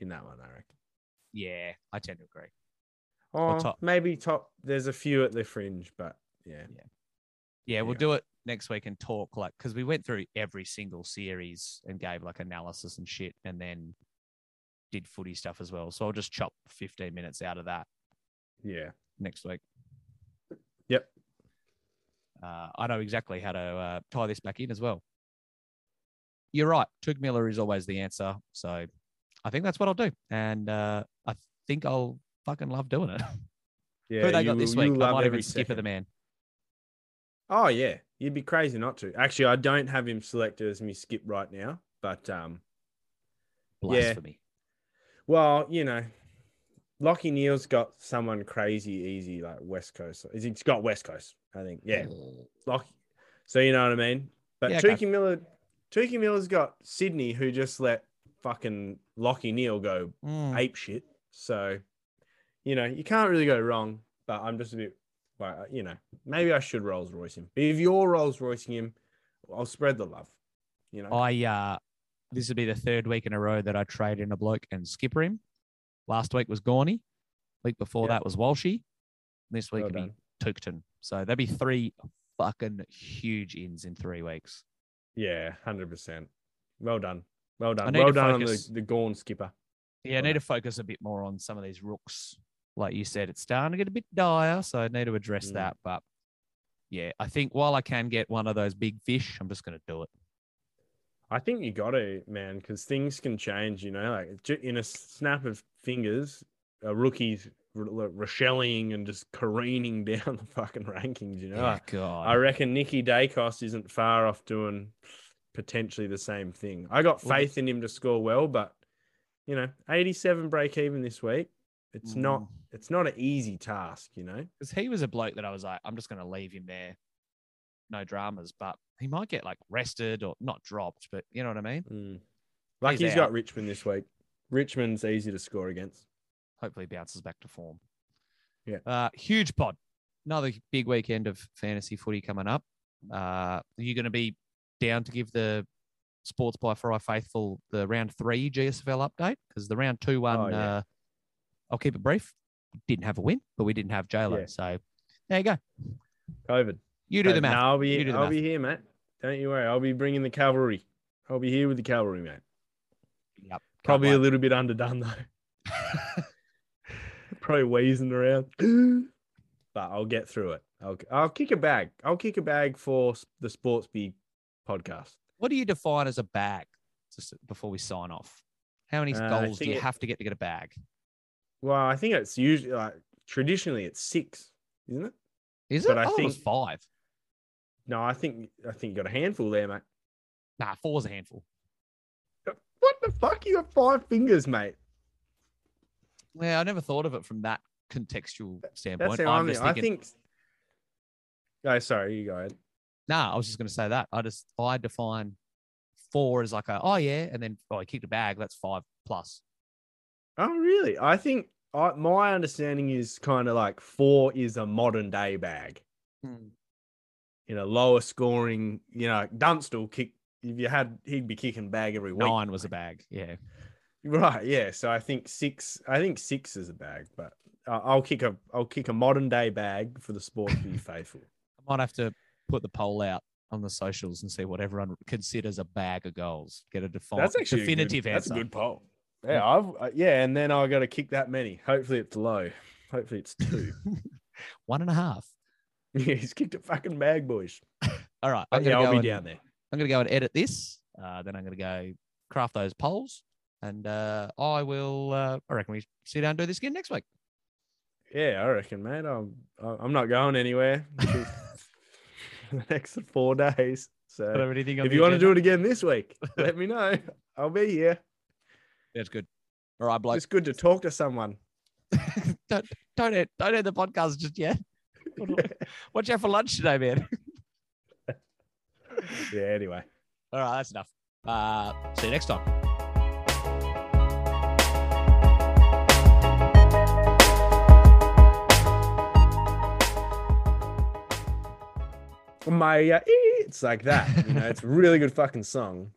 in that one, I reckon. yeah, I tend to agree. Oh, top- maybe top. There's a few at the fringe, but yeah. Yeah, yeah we'll do it next week and talk like because we went through every single series and gave like analysis and shit, and then did footy stuff as well. So I'll just chop fifteen minutes out of that Yeah. next week. Yep. Uh, I know exactly how to uh, tie this back in as well. You're right. Touk Miller is always the answer. So I think that's what I'll do. And uh, I think I'll fucking love doing it. Yeah. Who they got this will- week? I might even skip second. the man. Oh yeah, you'd be crazy not to. Actually, I don't have him selected as me skip right now, but um, Yeah. Blasphemy. well, you know, Lachie Neale's got someone crazy easy like West Coast. Is he's got West Coast? I think. Yeah, Lachie. So you know what I mean. But Yeah, okay. Miller, Tukey Miller's got Sydney, who just let fucking Lachie Neale go Mm. ape shit. So, you know, you can't really go wrong. But I'm just a bit, like, you know, maybe I should Rolls Royce him. But if you're Rolls Roycing him, I'll spread the love. You know, I uh this would be the third week in a row that I trade in a bloke and skipper him. Last week was Gorney. Week before that was Walshy. This week Well will be. Tugton. So there'll be three fucking huge ins in three weeks. yeah, hundred percent. Well done, well done, well done on the the Gawn skipper. Yeah, I need done. to focus a bit more on some of these rooks. Like you said, it's starting to get a bit dire, so I need to address Mm. that. But yeah, I think while I can get one of those big fish, I'm just gonna do it. I think you got to, man, because things can change. You know, like in a snap of fingers, a rookie's Rochelling and just careening down the fucking rankings. You know, Yeah, God. I reckon Nikki Daicos isn't far off doing potentially the same thing. I got faith in him to score well, but you know, 87 break even this week. It's not Mm. it's not an easy task, you know. because he was a bloke that I was like, I'm just going to leave him there, no dramas. But he might get like rested or not dropped, but you know what I mean. Mm. Like He's he's got Richmond this week. Richmond's easy to score against. Hopefully, he bounces back to form. Yeah. Uh, huge pod. Another big weekend of fantasy footy coming up. Uh, are you going to be down to give the Sports by Fry faithful the round three GSFL update? Because the round two one, Oh, yeah. uh, I'll keep it brief. Didn't have a win, but we didn't have JLo. Yeah. So there you go. COVID. You do the math. No, I'll be You do the I'll math. be here, mate. Don't you worry. I'll be bringing the cavalry. I'll be here with the cavalry, mate. Yep. Probably a little bit underdone though. Probably wheezing around. but I'll get through it. I'll I'll kick a bag. I'll kick a bag for the Sportsby podcast. What do you define as a bag? Just before we sign off, how many Uh, goals do you it- have to get to get a bag? Well, I think it's usually like traditionally it's six, isn't it? Is it? But I I, thought it was think- five. No, I think I think you got a handful there, mate. Nah, four's a handful. What the fuck? You got five fingers, mate. Well, I never thought of it from that contextual standpoint. That's how I'm I'm. just I think. Oh, sorry, you go ahead. Nah, I was just going to say that. I just I define four as like a oh yeah, and then oh he kicked a bag. That's five plus. Oh, really? I think I, my understanding is kind of like four is a modern day bag. You know, lower scoring. You know, Dunstall kick. If you had, he'd be kicking bag every week. Nine was a bag. Yeah. Right. Yeah. So I think six. I think six is a bag, but uh, I'll kick a. I'll kick a modern day bag for the sport to be faithful. I might have to put the poll out on the socials and see what everyone considers a bag of goals. Get a defi- That's actually a good- definitive That's a good poll. Yeah, I've uh, yeah, and then I got to kick that many. Hopefully, it's low. Hopefully it's two. One and a half. yeah, he's kicked a fucking bag, boys. All right. I'm yeah, gonna I'll go be and- down there. I'm gonna go and edit this. Uh, then I'm gonna go craft those polls, and uh, I will. Uh, I reckon we sit down and do this again next week. Yeah, I reckon, mate. I'm I'm not going anywhere for the next four days. So Don't have anything on if the you want to do it again this week, let me know. I'll be here. that's good. All right, bloke. It's good to talk to someone. don't don't end, don't end the podcast just yet. Watch out for lunch today, man. yeah. Anyway. All right, that's enough. Uh, see you next time. My uh, it's like that. You know, it's really good fucking song.